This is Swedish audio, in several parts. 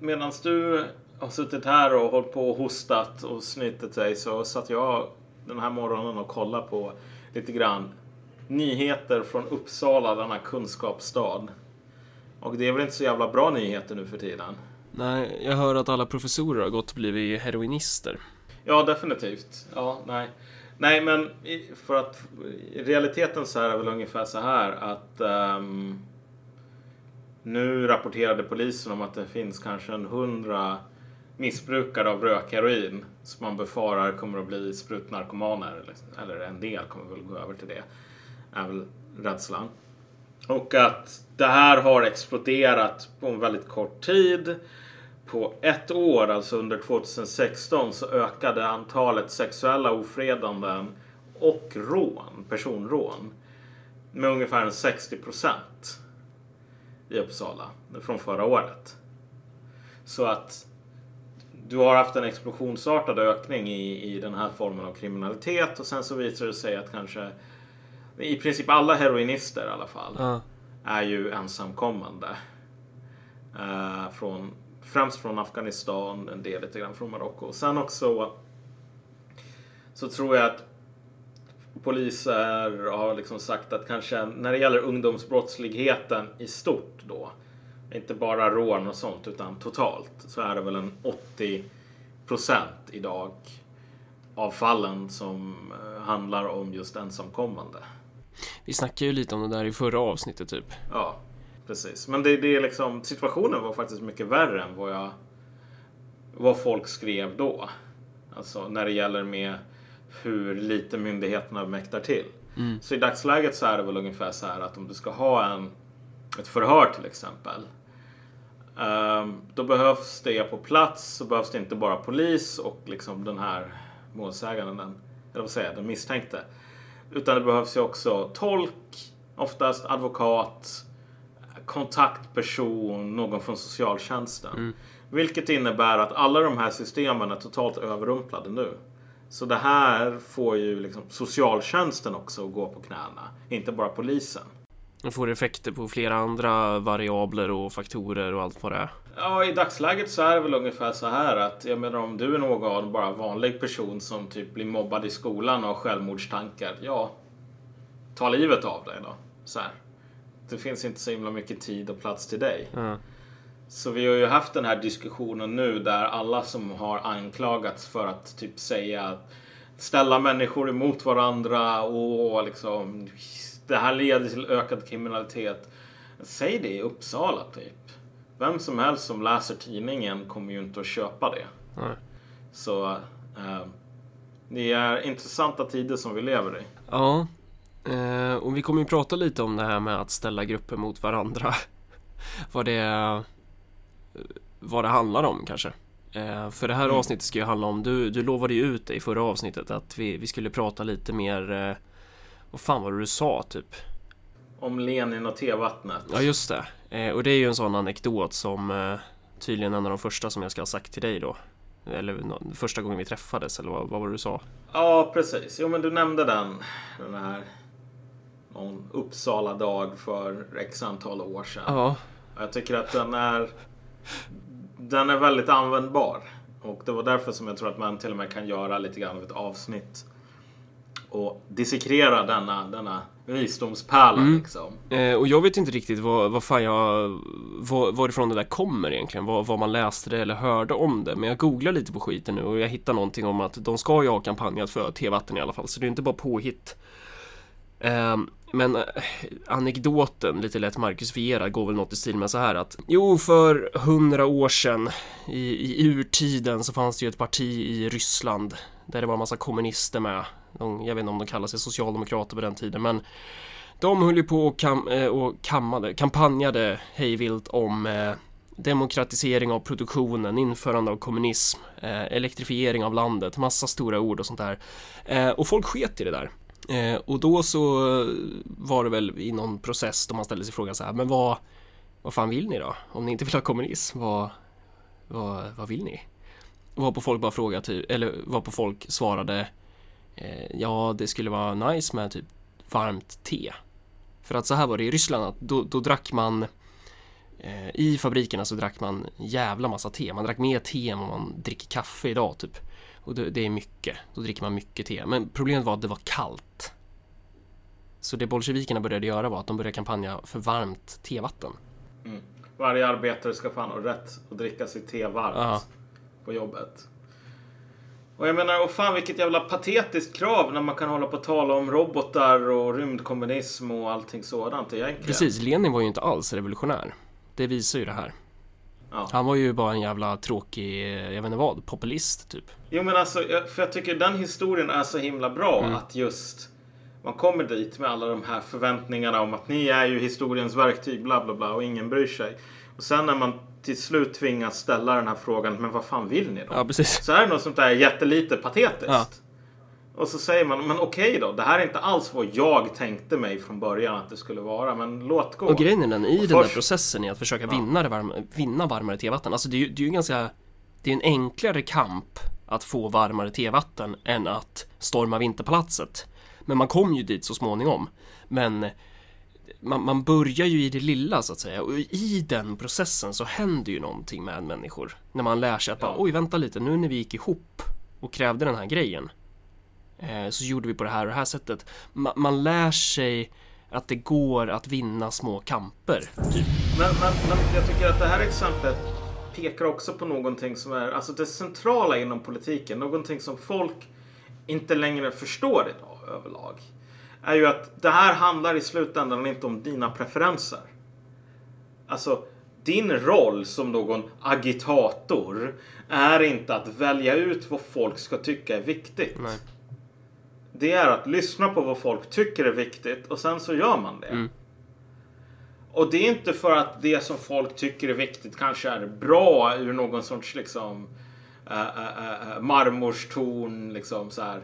Medan du har suttit här och hållit på och hostat och snytit dig så satt jag den här morgonen och kollade på lite grann nyheter från Uppsala, denna kunskapsstad. Och det är väl inte så jävla bra nyheter nu för tiden. Nej, jag hör att alla professorer har gått och blivit heroinister. Ja, definitivt. Ja, nej. Nej, men för att i realiteten så är det väl ungefär så här att um, nu rapporterade polisen om att det finns kanske en hundra missbrukare av rökheroin som man befarar kommer att bli sprutnarkomaner. Eller en del kommer väl gå över till det. Är väl rädslan. Och att det här har exploderat på en väldigt kort tid. På ett år, alltså under 2016, så ökade antalet sexuella ofredanden och rån, personrån, med ungefär 60 procent i Uppsala från förra året. Så att du har haft en explosionsartad ökning i, i den här formen av kriminalitet och sen så visar det sig att kanske i princip alla heroinister i alla fall Ja. är ju ensamkommande. Eh, från, främst från Afghanistan, en del lite grann från Marocko. Sen också så tror jag att poliser har liksom sagt att kanske när det gäller ungdomsbrottsligheten i stort då, inte bara rån och sånt utan totalt, så är det väl en 80 procent idag av fallen som eh, handlar om just ensamkommande. Vi snackade ju lite om det där i förra avsnittet typ. Ja, precis. Men det, det är liksom, situationen var faktiskt mycket värre än vad jag vad folk skrev då. Alltså när det gäller med hur lite myndigheterna mäktar till. Mm. Så i dagsläget så är det väl ungefär så här att om du ska ha en, ett förhör till exempel. ehm, då behövs det på plats så behövs det inte bara polis och liksom den här målsäganden, den, eller vad säger jag, den misstänkte. Utan det behövs ju också tolk, oftast advokat, kontaktperson, någon från socialtjänsten. Vilket innebär att alla de här systemen är totalt överrumplade nu. Så det här får ju liksom socialtjänsten också att gå på knäna, inte bara polisen. Det får effekter på flera andra variabler och faktorer och allt vad det är. Ja, i dagsläget så är det väl ungefär så här att jag menar om du är någon bara vanlig person som typ blir mobbad i skolan och har självmordstankar. Ja, ta livet av dig då. Så här. Det finns inte så himla mycket tid och plats till dig. Ja. Så vi har ju haft den här diskussionen nu där alla som har anklagats för att typ säga ställa människor emot varandra och liksom det här leder till ökad kriminalitet. Säg det i Uppsala typ. Vem som helst som läser tidningen kommer ju inte att köpa det. Nej. Så eh, det är intressanta tider som vi lever i. Ja, eh, och vi kommer ju prata lite om det här med att ställa grupper mot varandra. vad det vad det handlar om kanske. Eh, för det här Mm. avsnittet ska ju handla om, du, du lovade ju ut det i förra avsnittet att vi, vi skulle prata lite mer, eh, vad fan var det du sa typ? Om Lenin och tevattnet. Ja just det. Eh, och det är ju en sån anekdot som tydligen en av de första som jag ska ha sagt till dig då. Eller första gången vi träffades eller vad, vad var det du sa? Ja, precis. Jo, men du nämnde den. Den här någon Uppsala-dag för x antal år sedan. Ja, Jag tycker att den är den är väldigt användbar. Och det var därför som jag tror att man till och med kan göra lite grann av ett avsnitt och dissekrera denna, denna visdomspärla liksom. Eh, och jag vet inte riktigt vad, vad fan jag, var, varifrån det där kommer egentligen. Vad, vad man läste det eller hörde om det. Men jag googlar lite på skiten nu och jag hittar någonting om att de ska ju ha kampanjat för T-vatten i alla fall. Så det är inte bara påhitt. Eh, men eh, anekdoten, lite lätt markusifierad, går väl något i stil med så här att Jo, för hundra år sedan i, i urtiden så fanns det ju ett parti i Ryssland där det var en massa kommunister med. De, jag vet inte om de kallade sig socialdemokrater på den tiden, men de höll ju på och, kam eh, och kammade, kampanjade hejvilt om eh, demokratisering av produktionen, införande av kommunism, eh, elektrifiering av landet, massa stora ord och sånt där. Eh, och folk sket i det där. Eh, och då så var det väl i någon process då man ställde sig frågan så här, men vad, vad fan vill ni då? Om ni inte vill ha kommunism, vad, vad, vad vill ni? Var på folk bara frågade, typ, eller var på folk svarade, eh, ja det skulle vara nice med typ varmt te. För att så här var det i Ryssland, att då, då drack man Eh, I fabrikerna så drack man jävla massa te. Man drack mer te än vad man dricker kaffe idag typ. Och det, det är mycket. Då dricker man mycket te. Men problemet var att det var kallt. Så det bolsjevikerna började göra var att de började kampanja för varmt tevatten. Mm. Varje arbetare ska fan ha rätt att dricka sitt te varmt Ja. på jobbet. Och jag menar, och fan vilket jävla patetiskt krav när man kan hålla på och tala om robotar och rymdkommunism och allting sådant egentligen. Precis, Lenin var ju inte alls revolutionär. Det visar ju det här. Ja. Han var ju bara en jävla tråkig, jag vet inte vad, populist typ. Jo men alltså, för jag tycker den historien är så himla bra Mm. att just man kommer dit med alla de här förväntningarna om att ni är ju historiens verktyg, bla bla bla och ingen bryr sig. Och sen när man till slut tvingas ställa den här frågan, men vad fan vill ni då? Ja, precis. Så är det något sånt där jättelite patetiskt. Ja. Och så säger man, men okej då, det här är inte alls vad jag tänkte mig från början att det skulle vara, men låt gå. Och grejen är den, i Och den där först- processen i att försöka vinna, det varma, vinna varmare tevatten, alltså det är ju det är ju ganska, det är en enklare kamp att få varmare tevatten än att storma Vinterpalatset. Men man kom ju dit så småningom. Men man, man börjar ju i det lilla så att säga och i den processen så händer ju någonting med människor. När man lär sig att bara, oj vänta lite, nu när vi gick ihop och krävde den här grejen så gjorde vi på det här och det här sättet. Ma, man lär sig att det går att vinna små kamper. Typ. Men, men, men jag tycker att det här exemplet pekar också på någonting som är alltså det centrala inom politiken. Någonting som folk inte längre förstår idag överlag. Är ju att det här handlar i slutändan inte om dina preferenser. Alltså, din roll som någon agitator är inte att välja ut vad folk ska tycka är viktigt. Nej. Det är att lyssna på vad folk tycker är viktigt och sen så gör man det. Mm. Och det är inte för att det som folk tycker är viktigt kanske är bra ur någon sorts liksom äh, äh, marmorston liksom så här.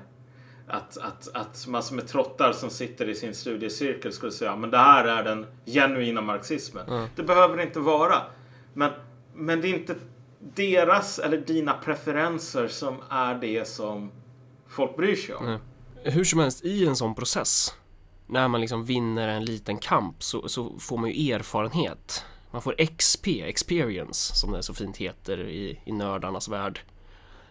Att, att, att massor med trottar som sitter i sin studiecirkel skulle säga men det här är den genuina marxismen. Det behöver det inte vara. Men, men det är inte deras eller dina preferenser som är det som folk bryr sig om. Nej. Hur som helst, i en sån process, när man liksom vinner en liten kamp så, så får man ju erfarenhet. Man får XP, experience, som det så fint heter i, i nördarnas värld.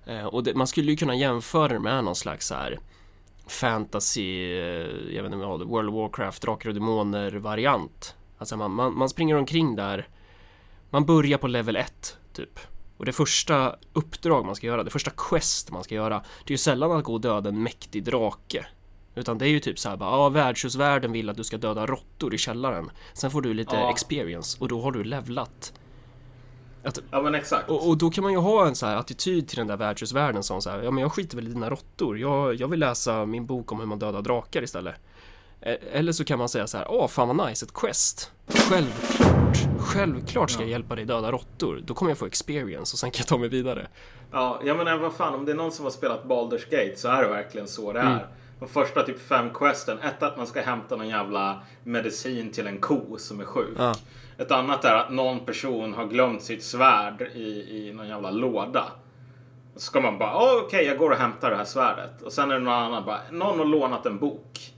Eh, och det, man skulle ju kunna jämföra det med någon slags så här fantasy, eh, jag vet inte vad, World of Warcraft, Drakar och Demoner variant. Alltså man, man, man springer omkring där, man börjar på level 1 typ. Och det första uppdrag man ska göra, det första quest man ska göra, det är ju sällan att gå och döda en mäktig drake. Utan det är ju typ så här bara, ja värdshusvärlden vill att du ska döda råttor i källaren. Sen får du lite Ja. experience och då har du levlat. Ja men exakt. Och, och då kan man ju ha en så här attityd till den där värdshusvärlden som så här, ja men jag skiter väl i dina råttor. Jag, jag vill läsa min bok om hur man dödar drakar istället. E- Eller så kan man säga så här, åh fan vad nice, ett quest. Självklart, självklart ska jag hjälpa dig döda råttor. Då kommer jag få experience och sen kan jag ta mig vidare. Ja, jag menar vad fan, om det är någon som har spelat Baldur's Gate så är det verkligen så det är. Mm. De första typ fem questen. Ett att man ska hämta någon jävla medicin till en ko som är sjuk. Ja. Ett annat är att någon person har glömt sitt svärd i, i någon jävla låda. Så ska man bara, "Åh, okej jag går och hämtar det här svärdet. Och sen är det någon annan bara, någon har lånat en bok.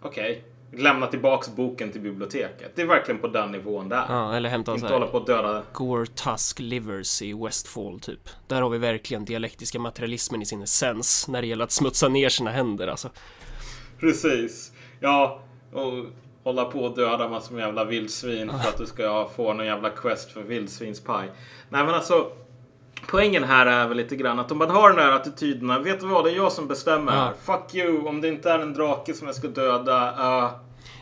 Okej, lämna tillbaks boken till biblioteket. Det är verkligen på den nivån där. Ja, eller hämta Inte hålla på och döda Gore Tusk Livers i Westfall typ. Där har vi verkligen dialektiska materialismen i sin essens när det gäller att smutsa ner sina händer alltså. Precis. Ja, och hålla på och döda massor med jävla vildsvin för att du ska få någon jävla quest för vildsvinspaj. Nej men alltså. Poängen här är väl lite grann att om man har den här attityden. Vet du vad? Det är jag som bestämmer. Ja. Fuck you. Om det inte är en drake som jag ska döda. Uh,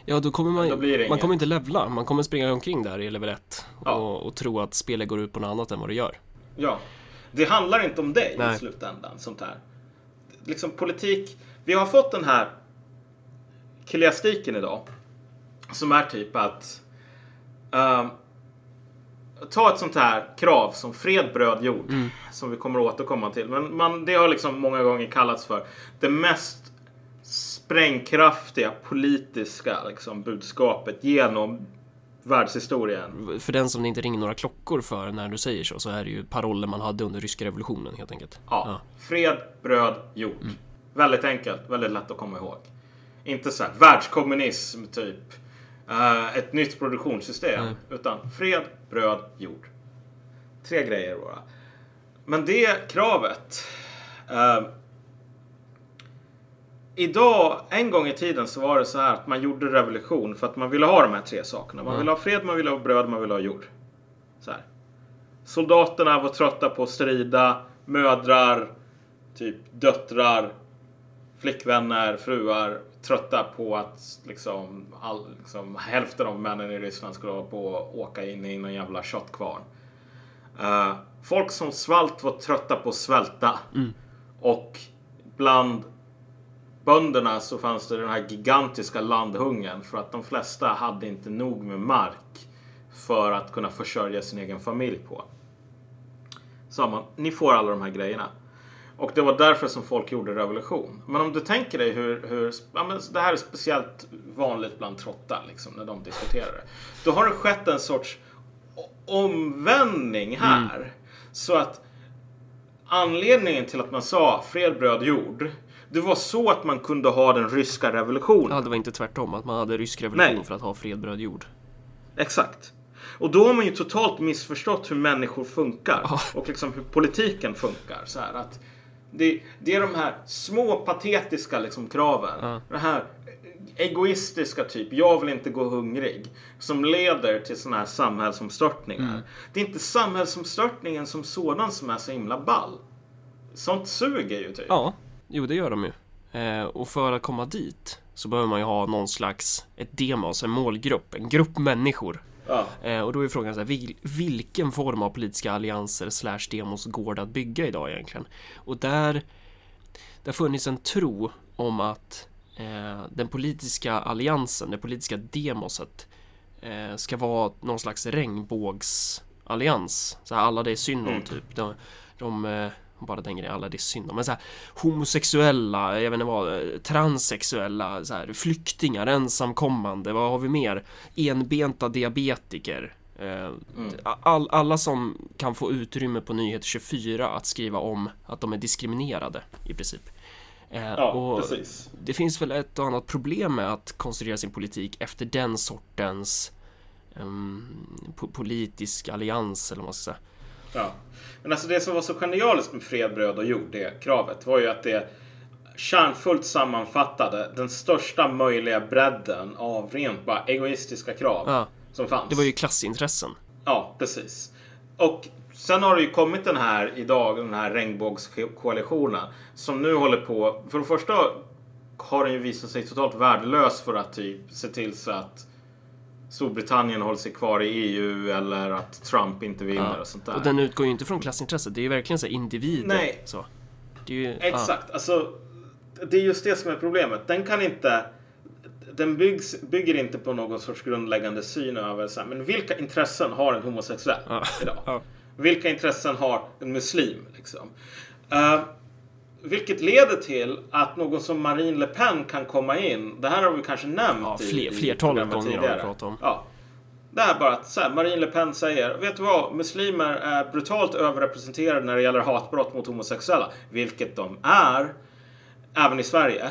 Ja, då kommer man Då blir det Man inget. kommer inte levla, man kommer springa omkring där i level 1 Ja. och, och tro att spelet går ut på något annat än vad det gör. ja. Det handlar inte om dig Nej. i slutändan. Sånt här. Liksom politik. Vi har fått den här kiliastiken idag. Som är typ att ehm, ta ett sånt här krav som fred, bröd, jord. Mm. Som vi kommer att återkomma till. Men man, det har liksom många gånger kallats för det mest sprängkraftiga politiska liksom, budskapet genom världshistorien. För den som det inte ringer några klockor för när du säger så, så är det ju parollen man hade under ryska revolutionen helt enkelt. Ja. Fred, bröd, jord. Väldigt enkelt, väldigt lätt att komma ihåg. Inte så här världskommunism typ. Eh, ett nytt produktionssystem. Nej. Utan fred, bröd, jord. Tre grejer bara. Men det kravet. Eh, idag, en gång i tiden så var det så här att man gjorde revolution för att man ville ha de här tre sakerna. Man ville ha fred, man ville ha bröd, man ville ha jord. Så här. Soldaterna var trötta på att strida. Mödrar, typ döttrar, flickvänner, fruar trötta på att liksom, all, liksom, hälften av männen i Ryssland skulle hålla på att åka in i någon jävla köttkvarn. Uh, folk som svalt var trötta på att svälta. Och bland bönderna så fanns det den här gigantiska landhungern för att de flesta hade inte nog med mark för att kunna försörja sin egen familj på. Sa man, ni får alla de här grejerna. Och det var därför som folk gjorde revolution. Men om du tänker dig hur, hur ja, men det här är speciellt vanligt bland trottar liksom, när de diskuterar det. Då har det skett en sorts omvändning här. Så att anledningen till att man sa fred, bröd, jord. Det var så att man kunde ha den ryska revolutionen. Ja, det var inte tvärtom, att man hade rysk revolution Nej. för att ha fred, bröd, jord. Exakt. Och då har man ju totalt missförstått hur människor funkar. Ja. Och liksom hur politiken funkar. Så här, att det, det är de här små patetiska liksom, kraven. Ja. Det här egoistiska typ, jag vill inte gå hungrig. Som leder till sådana här samhällsomstörtningar. Mm. Det är inte samhällsomstörtningen som sådan som är så himla ball. Sånt suger ju typ. Ja, jo det gör de ju. Eh, och för att komma dit så behöver man ju ha någon slags ett demos, en målgrupp, en grupp människor. Ja. Eh, och då är frågan så här, vil, vilken form av politiska allianser slash demos går det att bygga idag egentligen? Och där det har funnits en tro om att eh, den politiska alliansen, det politiska demoset eh, ska vara någon slags regnbågsallians. Så här, alla det är synd om Mm. typ. De, de eh, bara den grejen, alla det är synd om. Men så här, homosexuella, jag vet inte vad, transsexuella, så här, flyktingar, ensamkommande, vad har vi mer? Enbenta diabetiker. Eh, all, alla som kan få utrymme på Nyheter 24 att skriva om att de är diskriminerade i princip. Eh, Ja, och precis. det finns väl ett och annat problem med att konstruera sin politik efter den sortens ehm, po- politisk allians eller vad man ska säga. Ja. Men alltså det som var så genialiskt med fred, bröd och jord, det kravet, var ju att det kärnfullt sammanfattade den största möjliga bredden av rent bara egoistiska krav Ja, som fanns. det var ju klassintressen. Ja, precis. Och sen har det ju kommit den här idag, den här regnbågskoalitionen som nu håller på. För det första har den ju visat sig totalt värdelös för att typ se till så att Storbritannien håller sig kvar i EU eller att Trump inte vinner och sånt där. Och den utgår ju inte från klassintresset, det är ju verkligen så individer. Nej. Så. Det är ju, Exakt, alltså det är just det som är problemet. Den kan inte den byggs, bygger inte på någon sorts grundläggande syn över så här, men vilka intressen har en homosexuell Ja. idag? Ja. Vilka intressen har en muslim? Liksom? Eh, vilket leder till att någon som Marine Le Pen kan komma in. Det här har vi kanske nämnt Ja, fler- i flertalet gånger har vi tidigare. pratat om. Ja. Det här bara att så här, Marine Le Pen säger, vet du vad, muslimer är brutalt överrepresenterade när det gäller hatbrott mot homosexuella. Vilket de är, även i Sverige.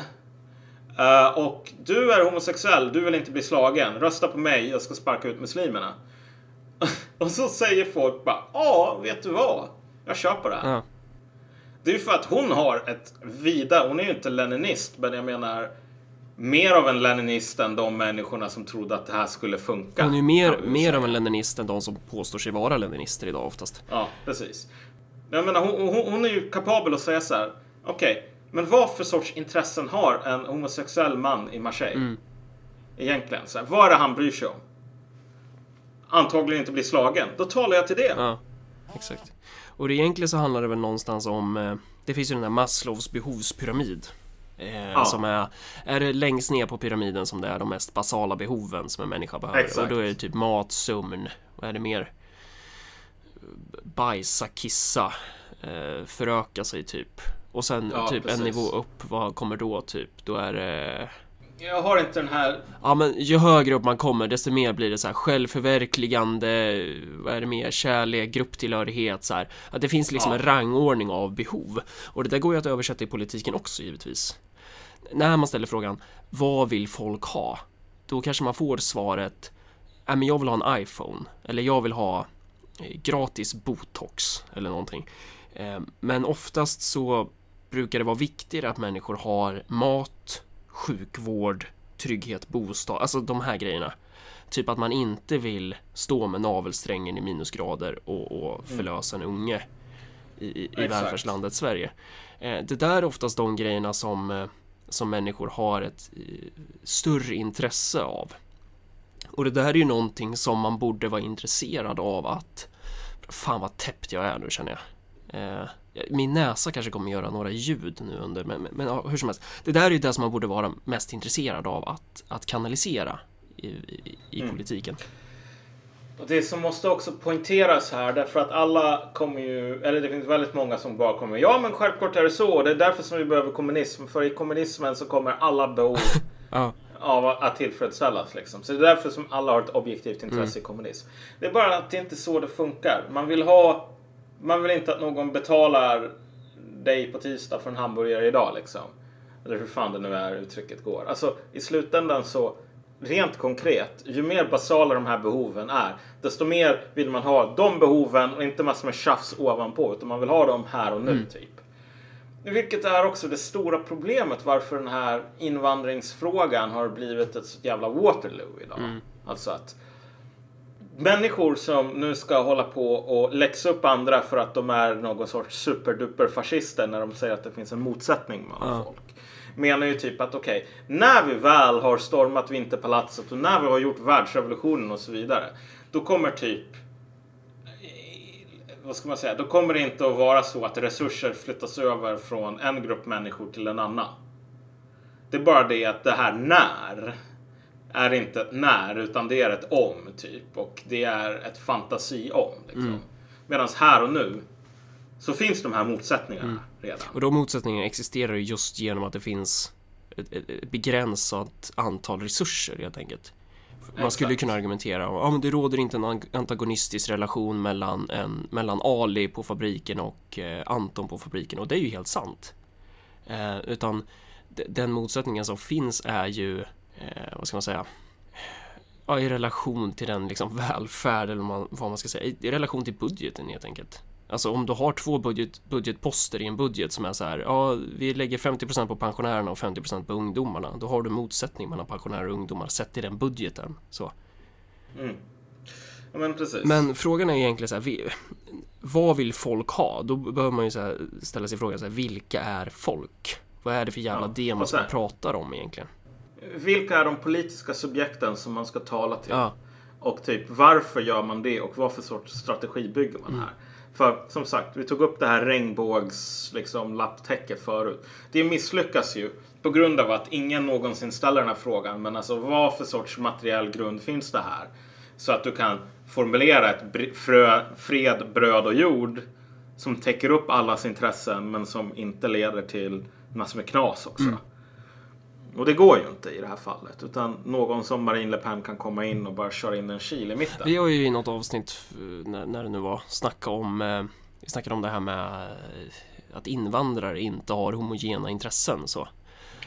Eh, och du är homosexuell, du vill inte bli slagen. Rösta på mig, jag ska sparka ut muslimerna. och så säger folk bara, ja, vet du vad? Jag köper det här. Ja. Det är ju för att hon har ett vida, hon är ju inte leninist, men jag menar mer av en leninist än de människorna som trodde att det här skulle funka. Hon är ju mer, mer av en leninist än de som påstår sig vara leninister idag oftast. Ja, precis. Jag menar, hon, hon, hon är ju kapabel att säga så här. Okej, men vad för sorts intressen har en homosexuell man i Marseille? Mm. Egentligen. Så här, vad är det han bryr sig om? Antagligen inte bli slagen. Då talar jag till det. Ja, exakt. Och det egentligen så handlar det väl någonstans om eh, Det finns ju den där Maslows behovspyramid eh, Som är, är det längst ner på pyramiden som det är de mest basala behoven som en människa behöver Exakt. Och då är det typ mat, sömn, vad är det mer? Bajsa, kissa eh, Föröka sig typ Och sen Ja, typ precis. en nivå upp, vad kommer då typ? Då är det Jag har inte den här... Ja men ju högre upp man kommer desto mer blir det så här självförverkligande, vad är det mer, kärlek, grupptillhörighet så här. Att det finns liksom Ja. en rangordning av behov. Och det där går ju att översätta i politiken också givetvis. När man ställer frågan, vad vill folk ha? då kanske man får svaret äh, men jag vill ha en iPhone eller jag vill ha eh, gratis botox eller någonting. Eh, men oftast så brukar det vara viktigare att människor har mat, sjukvård, trygghet, bostad, alltså de här grejerna. Typ att man inte vill stå med navelsträngen i minusgrader och, och mm. förlösa en unge i, i, i välfärdslandet Sverige. Eh, det där är oftast de grejerna som, eh, som människor har ett eh, större intresse av. Och det där är ju någonting som man borde vara intresserad av att Fan vad täppt jag är nu känner jag. Min näsa kanske kommer göra några ljud nu under, men, men, men hur som helst. Det där är ju det som man borde vara mest intresserad av att, att kanalisera i, i, i mm. politiken. Och det som måste också poängteras här, därför att alla kommer ju, eller det finns väldigt många som bara kommer, ja men självklart är det så, det är därför som vi behöver kommunism, för i kommunismen så kommer alla behov ja. av att tillfredsställas liksom. Så det är därför som alla har ett objektivt intresse mm. i kommunism. Det är bara att det inte är så det funkar. Man vill ha, man vill inte att någon betalar dig på tisdag för en hamburgare idag liksom. Eller hur fan det nu är uttrycket går. Alltså i slutändan så rent konkret, ju mer basala de här behoven är, desto mer vill man ha de behoven och inte massor med tjafs ovanpå, utan man vill ha dem här och nu mm. typ. Vilket är också det stora problemet varför den här invandringsfrågan har blivit ett så jävla Waterloo idag. Mm. Alltså att människor som nu ska hålla på och läxa upp andra för att de är någon sorts superduper fascister när de säger att det finns en motsättning mellan ja. folk menar ju typ att okej, okay, när vi väl har stormat Vinterpalatset och när vi har gjort världsrevolutionen och så vidare. Då kommer typ vad ska man säga? Då kommer det inte att vara så att resurser flyttas över från en grupp människor till en annan. Det är bara det att det här när är inte ett när utan det är ett om typ och det är ett fantasi om. Liksom. Mm. Medan här och nu så finns de här motsättningarna mm. redan. Och de motsättningarna existerar just genom att det finns ett, ett begränsat antal resurser helt enkelt. Man skulle kunna argumentera om att ja, det råder inte en antagonistisk relation mellan, en, mellan Ali på fabriken och eh, Anton på fabriken och det är ju helt sant. Eh, utan den motsättningen som finns är ju, eh, vad ska man säga, ja, i relation till den liksom välfärd eller vad man ska säga, i relation till budgeten helt enkelt. Alltså om du har två budget, budgetposter i en budget som är så här, ja, vi lägger 50% på pensionärerna och 50% på ungdomarna. Då har du motsättning mellan pensionärer och ungdomar sett i den budgeten. Så. Mm. Ja, men, men frågan är egentligen så här, vad vill folk ha? Då behöver man ju ställa sig frågan så här, vilka är folk? Vad är det för jävla ja, demos man pratar om egentligen? Vilka är de politiska subjekten som man ska tala till? Ja. Och typ varför gör man det och vad för sorts strategi bygger man mm. här? För som sagt, vi tog upp det här regnbågs liksom, lapptäcket förut. Det misslyckas ju på grund av att ingen någonsin ställer den här frågan. Men alltså vad för sorts materiell grund finns det här? Så att du kan formulera ett frö, fred, bröd och jord som täcker upp allas intressen men som inte leder till massor med knas också. Mm. Och det går ju inte i det här fallet. Utan någon som Marine Le Pen kan komma in och bara köra in en kil i mitten. Vi har ju i något avsnitt, eh, när, när det nu var, snacka om eh, Vi snackade om det här med eh, att invandrare inte har homogena intressen så.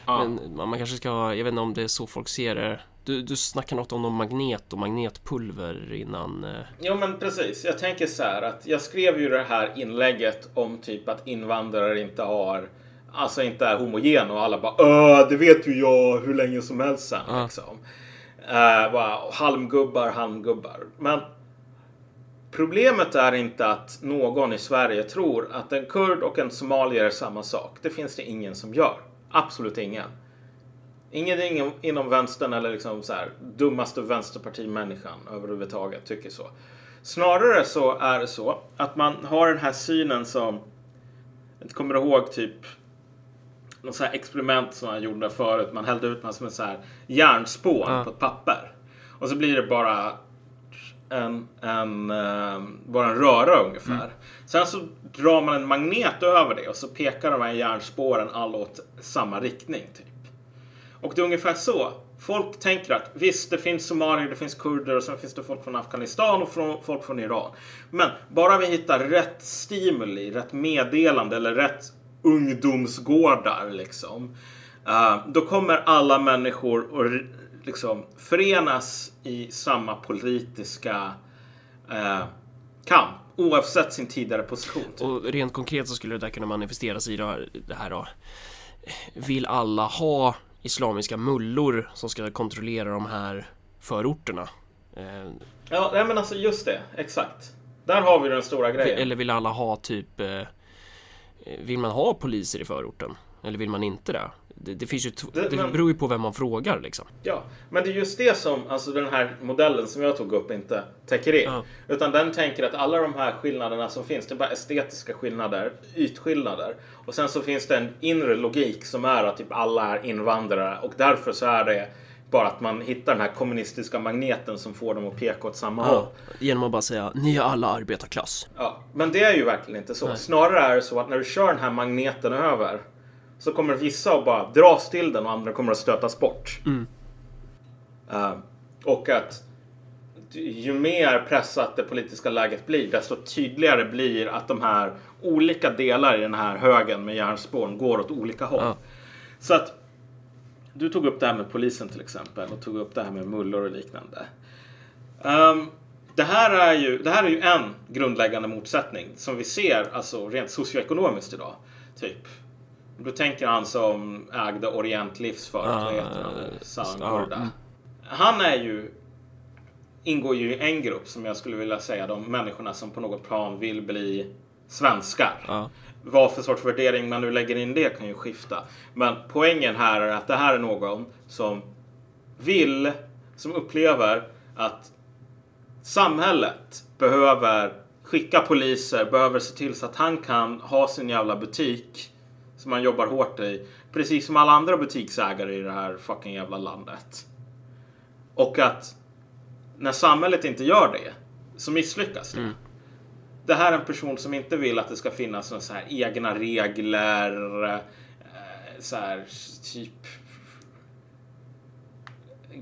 Ja. Men man kanske ska, jag vet inte om det är så folk ser det. Du, du snackar något om någon magnet och magnetpulver innan. Jo men precis. Jag tänker så här att jag skrev ju det här inlägget om typ att invandrare inte har alltså inte är homogen och alla bara Öh, det vet ju jag hur länge som helst sen. Ja. Liksom. Uh, bara, halmgubbar, halmgubbar. Men problemet är inte att någon i Sverige tror att en kurd och en somalier är samma sak. Det finns det ingen som gör. Absolut ingen. Ingen inom vänstern eller liksom så här, dummaste vänsterpartimänniskan överhuvudtaget tycker så. Snarare så är det så att man har den här synen som jag kommer ihåg typ något så här experiment som man gjorde förut. Man hällde ut som en så här järnspån ja. på ett papper. Och så blir det bara en, en, uh, bara en röra ungefär. Mm. Sen så drar man en magnet över det och så pekar de här järnspåren alla åt samma riktning. Typ. Och det är ungefär så. Folk tänker att visst, det finns somalier, det finns kurder och sen finns det folk från Afghanistan och från, folk från Iran. Men bara vi hittar rätt stimuli, rätt meddelande eller rätt ungdomsgårdar liksom. Uh, då kommer alla människor att liksom förenas i samma politiska eh, kamp oavsett sin tidigare position. Och rent konkret så skulle det där kunna manifesteras i det här, det här då. Vill alla ha islamiska mullor som ska kontrollera de här förorterna? Eh, Ja, nej, men alltså just det. Exakt. Där har vi den stora grejen. eller vill alla ha typ Vill man ha poliser i förorten? Eller vill man inte det? Det, det finns ju Det- det men- beror ju på vem man frågar liksom. Ja, men det är just det som alltså den här modellen som jag tog upp inte täcker in. Ja. Utan den tänker att alla de här skillnaderna som finns, det är bara estetiska skillnader, ytskillnader. Och sen så finns det en inre logik som är att typ alla är invandrare och därför så är det bara att man hittar den här kommunistiska magneten som får dem att peka åt samma håll. Genom att bara säga ni är alla arbetarklass. Ja, men det är ju verkligen inte så. Snarare är det så att när du kör den här magneten över så kommer vissa att bara dras till den och andra kommer att stötas bort. Eh, och att ju mer pressat det politiska läget blir, desto tydligare blir att de här olika delar i den här högen med järnspån går åt olika håll. Ja. Så att du tog upp det här med polisen till exempel och tog upp det här med mullor och liknande. Ehm, det, här är ju, det här är ju en grundläggande motsättning som vi ser alltså rent socioekonomiskt idag. Typ. Du tänker han som ägde Orient Livsföret, Ja, vad heter han? är ju ingår ju i en grupp som jag skulle vilja säga de människorna som på något plan vill bli svenskar. Ja. Vad för sorts värdering man nu lägger in det kan ju skifta. Men poängen här är att det här är någon som vill, som upplever att samhället behöver skicka poliser, behöver se till så att han kan ha sin jävla butik som han jobbar hårt i. Precis som alla andra butiksägare i det här fucking jävla landet. Och att när samhället inte gör det så misslyckas det. Mm. Det här är en person som inte vill att det ska finnas några så här egna regler. Eh, så här typ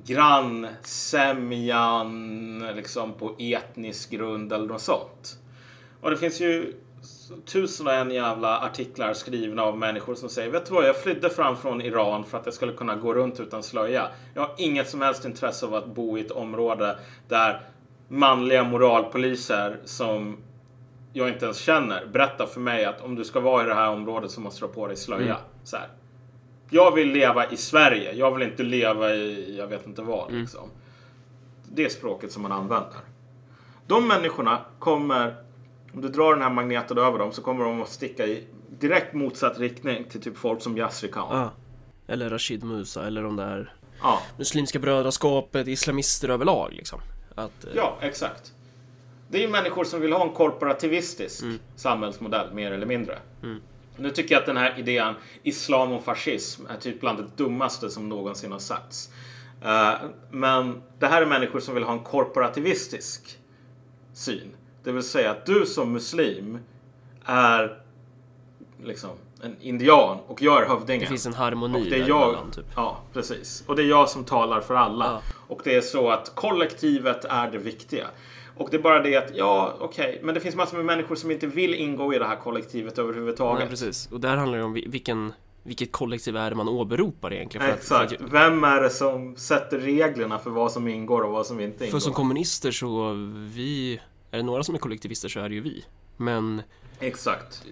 grannsämjan liksom på etnisk grund eller något sånt. Och det finns ju tusen och en jävla artiklar skrivna av människor som säger Vet du vad, jag flydde fram från Iran för att jag skulle kunna gå runt utan slöja. Jag har inget som helst intresse av att bo i ett område där manliga moralpoliser som jag inte ens känner berättar för mig att om du ska vara i det här området så måste du ha på dig slöja. Så här. Jag vill leva i Sverige. Jag vill inte leva i jag vet inte vad. Liksom. Det är språket som man använder. De människorna kommer, om du drar den här magneten över dem så kommer de att sticka i direkt motsatt riktning till typ folk som Yasri Khan. Ja. Eller Rashid Musa eller de där Ja, Muslimska brödraskapet, islamister överlag liksom. Att, eh, ja, exakt. Det är ju människor som vill ha en korporativistisk samhällsmodell, mer eller mindre. Nu tycker jag att den här idén islam och fascism är typ bland det dummaste som någonsin har sagts. Eh, men det här är människor som vill ha en korporativistisk syn. Det vill säga att du som muslim är liksom en indian och jag är hövdingen. Det finns en harmoni Och det är jag, däremellan, typ. Ja, precis. Och det är jag som talar för alla. Ja. Och det är så att kollektivet är det viktiga. Och det är bara det att, ja, okej, men det finns massor med människor som inte vill ingå i det här kollektivet överhuvudtaget. Nej, precis. Och där handlar det om vi- vilken, vilket kollektiv är det man åberopar egentligen. För, att, för, Exakt. att, Vem är det som sätter reglerna för vad som ingår och vad som inte för ingår? som kommunister så vi... Är det några som är kollektivister så är det ju vi. Men Exakt.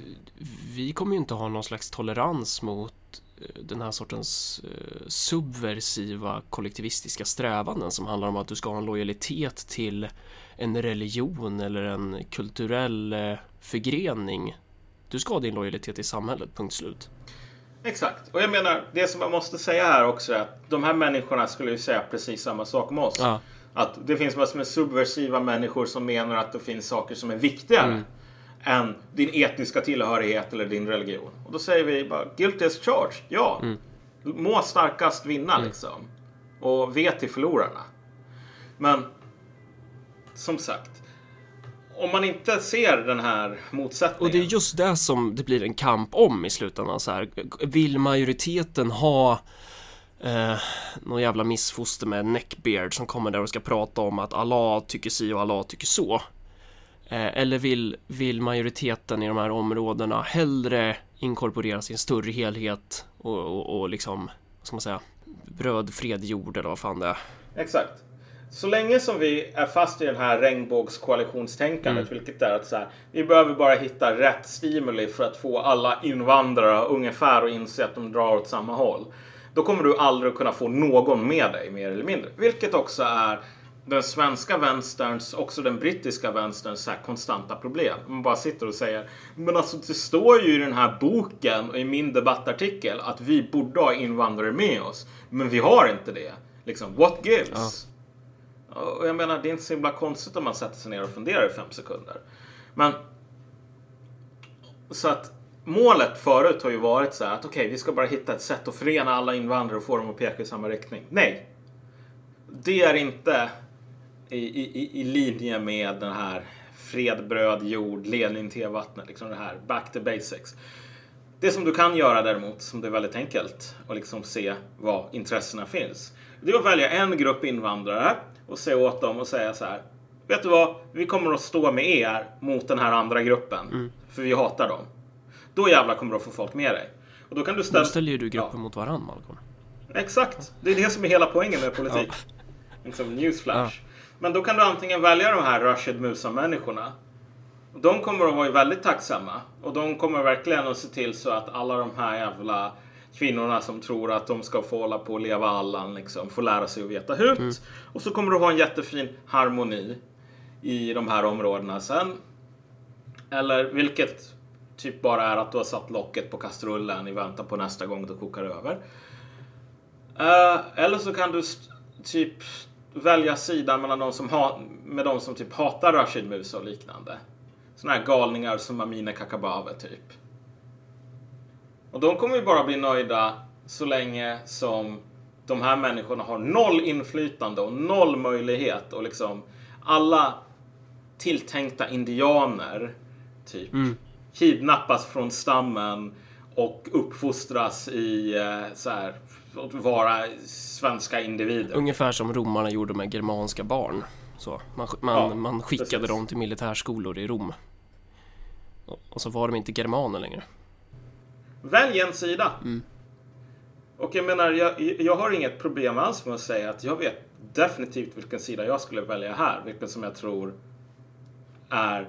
vi kommer ju inte ha någon slags tolerans mot eh, den här sortens eh, subversiva kollektivistiska strävanden som handlar om att du ska ha en lojalitet till en religion eller en kulturell eh, förgrening. Du ska ha din lojalitet i samhället, punkt slut. Exakt. Och jag menar, det som man måste säga här också är att de här människorna skulle ju säga precis samma sak om oss. Ja. Att det finns massor med subversiva människor som menar att det finns saker som är viktigare Mm. än din etniska tillhörighet eller din religion. Och då säger vi bara guilty as charged. Ja. Mm. Må starkast vinna liksom. Och ve till förlorarna. Men som sagt. Om man inte ser den här motsättningen. Och det är just det som det blir en kamp om i slutändan. Så här. Vill majoriteten ha eh, någon jävla missfoster med neckbeard som kommer där och ska prata om att Allah tycker si och Allah tycker så? Eh, eller vill, vill majoriteten i de här områdena hellre inkorporeras i en större helhet och, och, och liksom, vad ska man säga, bröd, fred, jord eller vad fan det är. Exakt. Så länge som vi är fast i den här regnbågskoalitionstänkandet, Mm. vilket är att så här, vi behöver bara hitta rätt stimuli för att få alla invandrare ungefär att inse att de drar åt samma håll. Då kommer du aldrig kunna få någon med dig, mer eller mindre. Vilket också är den svenska vänsterns, också den brittiska vänsterns så här konstanta problem. Man bara sitter och säger, men alltså det står ju i den här boken och i min debattartikel att vi borde ha invandrare med oss. Men vi har inte det. Liksom, what gives? Och jag menar, det är inte så himla konstigt om man sätter sig ner och funderar i fem sekunder. Men så att målet förut har ju varit så här att okej, vi ska bara hitta ett sätt att förena alla invandrare och få dem att peka i samma riktning. Nej, det är inte i, i, i- linje med den här fred, bröd, jord, ledning te, vattnet. Liksom det här back to basics. Det som du kan göra däremot, som det är väldigt enkelt och liksom se var intressena finns. Det är att välja en grupp invandrare och säga åt dem och säga så här. Vet du vad? Vi kommer att stå med er mot den här andra gruppen. För vi hatar dem. Då jävlar kommer du att få folk med dig. Och då kan du ställa... Då ställer ju du gruppen mot varann, Malcolm. Exakt. Det är det som är hela poängen med politik. Liksom newsflash. Men då kan du antingen välja de här Rashid Musa-människorna. De kommer att vara väldigt tacksamma. Och de kommer verkligen att se till så att alla de här jävla kvinnorna som tror att de ska få hålla på och leva allan liksom, får lära sig att veta hut. Och så kommer du ha en jättefin harmoni i de här områdena sen. Eller vilket typ bara är att du har satt locket på kastrullen i väntan på nästa gång det kokar över. Eh, eller så kan du typ välja sida mellan de som ha- med de som typ hatar Musa och liknande. Såna här galningar som Amineh Kakabaveh typ. Och de kommer ju bara bli nöjda så länge som de här människorna har noll inflytande och noll möjlighet och liksom alla tilltänkta indianer typ kidnappas från stammen och uppfostras i eh, så här att vara svenska individer. Ungefär som romarna gjorde med germanska barn. Så, man, man, Ja, man skickade precis. dem till militärskolor i Rom. Och, och så var de inte germaner längre. Välj en sida. Och jag menar, jag, jag har inget problem alls med att säga att jag vet definitivt vilken sida jag skulle välja här. Vilken som jag tror är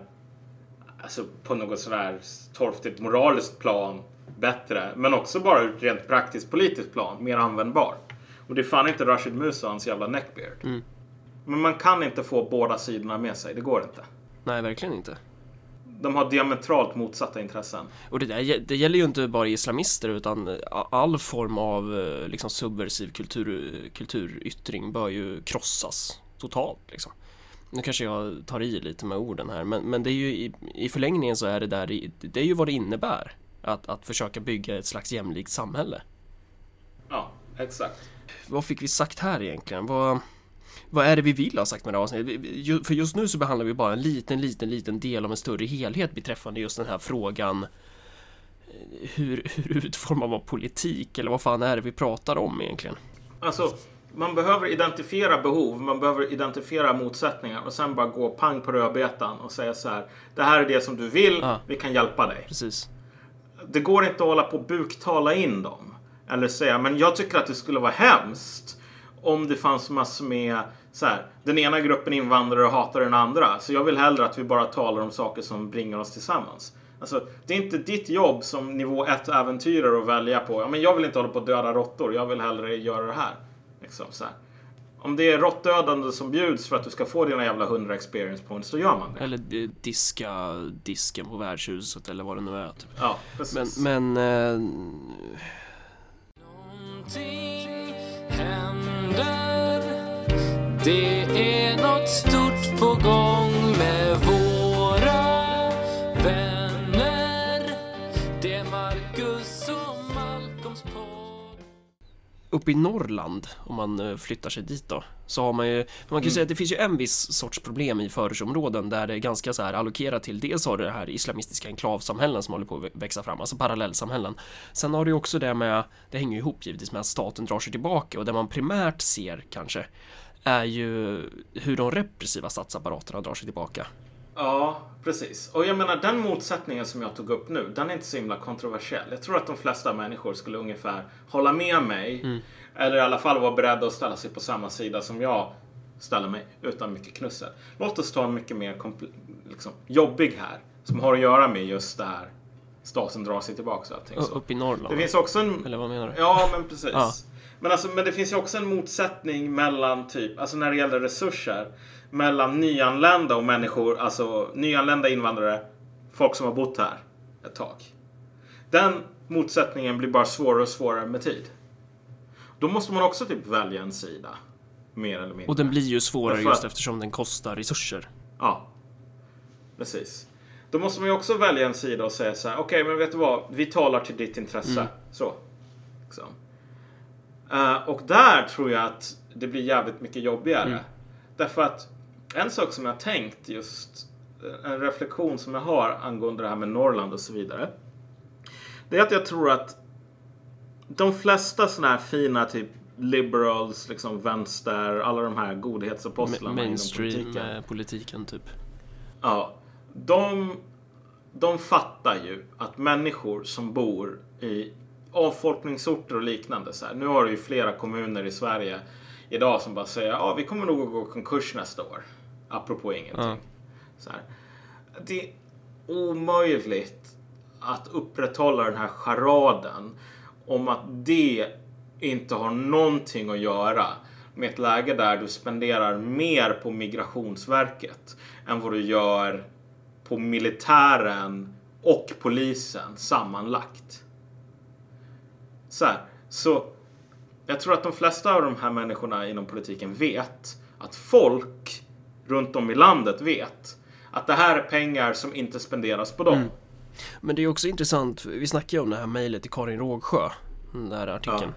alltså, på något sådär torftigt moraliskt plan bättre. Men också bara ur ett rent praktiskt politiskt plan mer användbar. Och det är fan inte Rashid Musa och hans jävla neckbeard. Men man kan inte få båda sidorna med sig. Det går inte. Nej, verkligen inte. De har diametralt motsatta intressen. Och det, där, det gäller ju inte bara islamister utan all form av eh, liksom, subversiv kultur, kulturyttring bör ju krossas totalt. Liksom. Nu kanske jag tar i lite med orden här men, men det är ju i, i förlängningen så är det där det är ju vad det innebär att, att försöka bygga ett slags jämlikt samhälle. Ja, exakt. Vad fick vi sagt här egentligen? Vad, vad är det vi vill ha sagt med det här avsnittet? För just nu så behandlar vi bara en liten, liten, liten del av en större helhet beträffande just den här frågan eh, hur, hur utformar man politik? Eller vad fan är det vi pratar om egentligen? Alltså, man behöver identifiera behov, man behöver identifiera motsättningar och sen bara gå pang på rödbetan och säga så här. Det här är det som du vill, Ja. vi kan hjälpa dig. Precis. Det går inte att hålla på och buktala in dem. Eller säga, men jag tycker att det skulle vara hemskt om det fanns massor med så här, den ena gruppen invandrare hatar den andra. Så jag vill hellre att vi bara talar om saker som bringar oss tillsammans. Alltså, det är inte ditt jobb som nivå 1-äventyrare att välja på. Ja, men jag vill inte hålla på att döda råttor. Jag vill hellre göra det här. Liksom, så här. Om det är råttdödande som bjuds för att du ska få dina jävla 100 experience points, då gör man det. Eller eh, diska disken på värdshuset eller vad det nu är. Typ. Ja, Men, precis. men eh, Någonting händer Det är något stort på gång med våra vänner. Det är Marcus och Malcolms podd. Uppe i Norrland, om man eh, flyttar sig dit då, så har man ju, man kan ju säga att det finns ju en viss sorts problem i förortsområden där det är ganska så här allokerat till, dels har du det här islamistiska enklavsamhällen som håller på att växa fram, alltså parallellsamhällen. Sen har du ju också det med, det hänger ju ihop givetvis med att staten drar sig tillbaka och det man primärt ser kanske är ju hur de repressiva statsapparaterna drar sig tillbaka. Ja, precis. Och jag menar den motsättningen som jag tog upp nu, den är inte så himla kontroversiell. Jag tror att de flesta människor skulle ungefär hålla med mig. Eller i alla fall vara beredda att ställa sig på samma sida som jag ställer mig utan mycket knussel. Låt oss ta en mycket mer liksom, jobbig här. Som har att göra med just det här staten drar sig tillbaka och allting. Så. Upp i Norrland? Det finns också en... Eller vad menar du? Ja, men precis. Ja. Men, alltså, men det finns ju också en motsättning mellan typ, alltså när det gäller resurser, mellan nyanlända och människor, alltså nyanlända invandrare, folk som har bott här ett tag. Den motsättningen blir bara svårare och svårare med tid. Då måste man också typ välja en sida. Mer eller mindre. Och den blir ju svårare Därför just eftersom den kostar resurser. Ja. Precis. Då måste man ju också välja en sida och säga så här. Okej, men vet du vad? Vi talar till ditt intresse. Mm. Så. Liksom. Eh, och där tror jag att det blir jävligt mycket jobbigare. Mm. Därför att en sak som jag tänkt just eh, en reflektion som jag har angående det här med Norrland och så vidare. Det är att jag tror att de flesta såna här fina typ liberals, liksom vänster, alla de här godhetsapostlarna inom Mainstream politiken. eh, politiken typ. Ja, de, de fattar ju att människor som bor i avfolkningsorter och liknande. Så här, nu har du ju flera kommuner i Sverige idag som bara säger ja, vi kommer nog att gå konkurs nästa år. Apropå ingenting. Ja. Så här. Det är omöjligt att upprätthålla den här charaden om att det inte har någonting att göra med ett läge där du spenderar mer på Migrationsverket än vad du gör på militären och polisen sammanlagt. Så här, så jag tror att de flesta av de här människorna inom politiken vet att folk runt om i landet vet att det här är pengar som inte spenderas på dem. Men det är också intressant, vi snackade ju om det här mejlet till Karin Rågsjö, den där artikeln.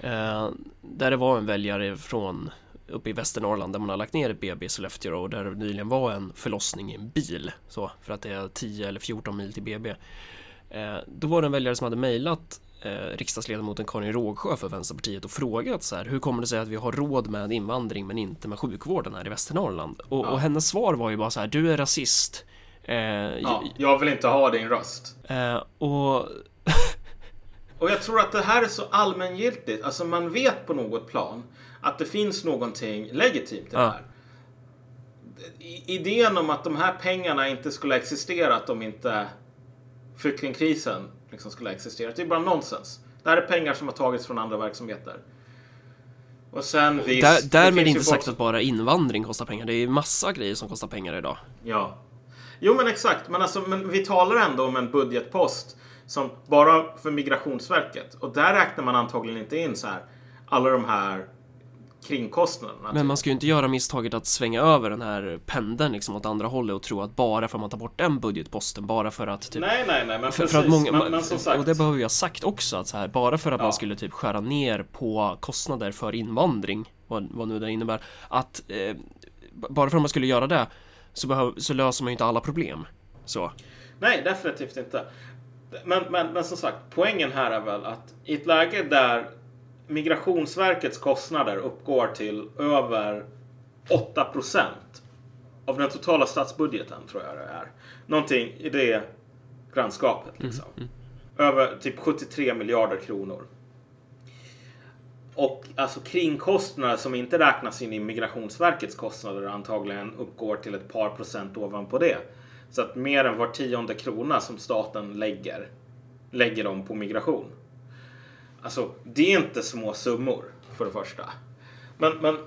Eh, där det var en väljare från uppe i Västernorrland där man har lagt ner ett BB i Sollefteå och där det nyligen var en förlossning i en bil. Så, för att det är 10 eller 14 mil till BB. Eh, då var det en väljare som hade mejlat eh, riksdagsledamoten Karin Rågsjö för Vänsterpartiet och frågat så här, hur kommer det sig att vi har råd med invandring men inte med sjukvården här i Västernorrland? Och, Ja. och hennes svar var ju bara så här, du är rasist. Eh, Ja, jag vill inte ha din röst. eh, och Och jag tror att det här är så allmängiltigt. Alltså man vet på något plan att det finns någonting legitimt i det Ja. här. Idén om att de här pengarna inte skulle ha existerat om inte flyktingkrisen liksom skulle ha existerat. Det är bara nonsens. Det här är pengar som har tagits från andra verksamheter. Och sen visst. Där, därmed ju inte folk sagt som- att bara invandring kostar pengar. Det är massa grejer som kostar pengar idag. Ja. Jo men exakt. Men, alltså, men vi talar ändå om en budgetpost som bara för Migrationsverket. Och där räknar man antagligen inte in så här alla de här kringkostnaderna. Men man ska ju inte göra misstaget att svänga över den här pendeln liksom åt andra hållet och tro att bara för att man tar bort den budgetposten, bara för att typ Nej, nej, nej. Men för, precis. för att många, men, men sagt. och det behöver vi ha sagt också att så här, bara för att Ja. man skulle typ skära ner på kostnader för invandring, vad, vad nu det innebär, att eh, bara för att man skulle göra det så, behöv, så löser man ju inte alla problem. Så. Nej, definitivt inte. Men, men, men som sagt, poängen här är väl att i ett läge där Migrationsverkets kostnader uppgår till över 8% av den totala statsbudgeten, tror jag det är. Någonting i det grannskapet. Liksom. Över typ 73 miljarder kronor. Och alltså kringkostnader som inte räknas in i Migrationsverkets kostnader antagligen uppgår till ett par procent ovanpå det. Så att mer än var tionde krona som staten lägger, lägger de på migration. Alltså, det är inte små summor för det första. Men, men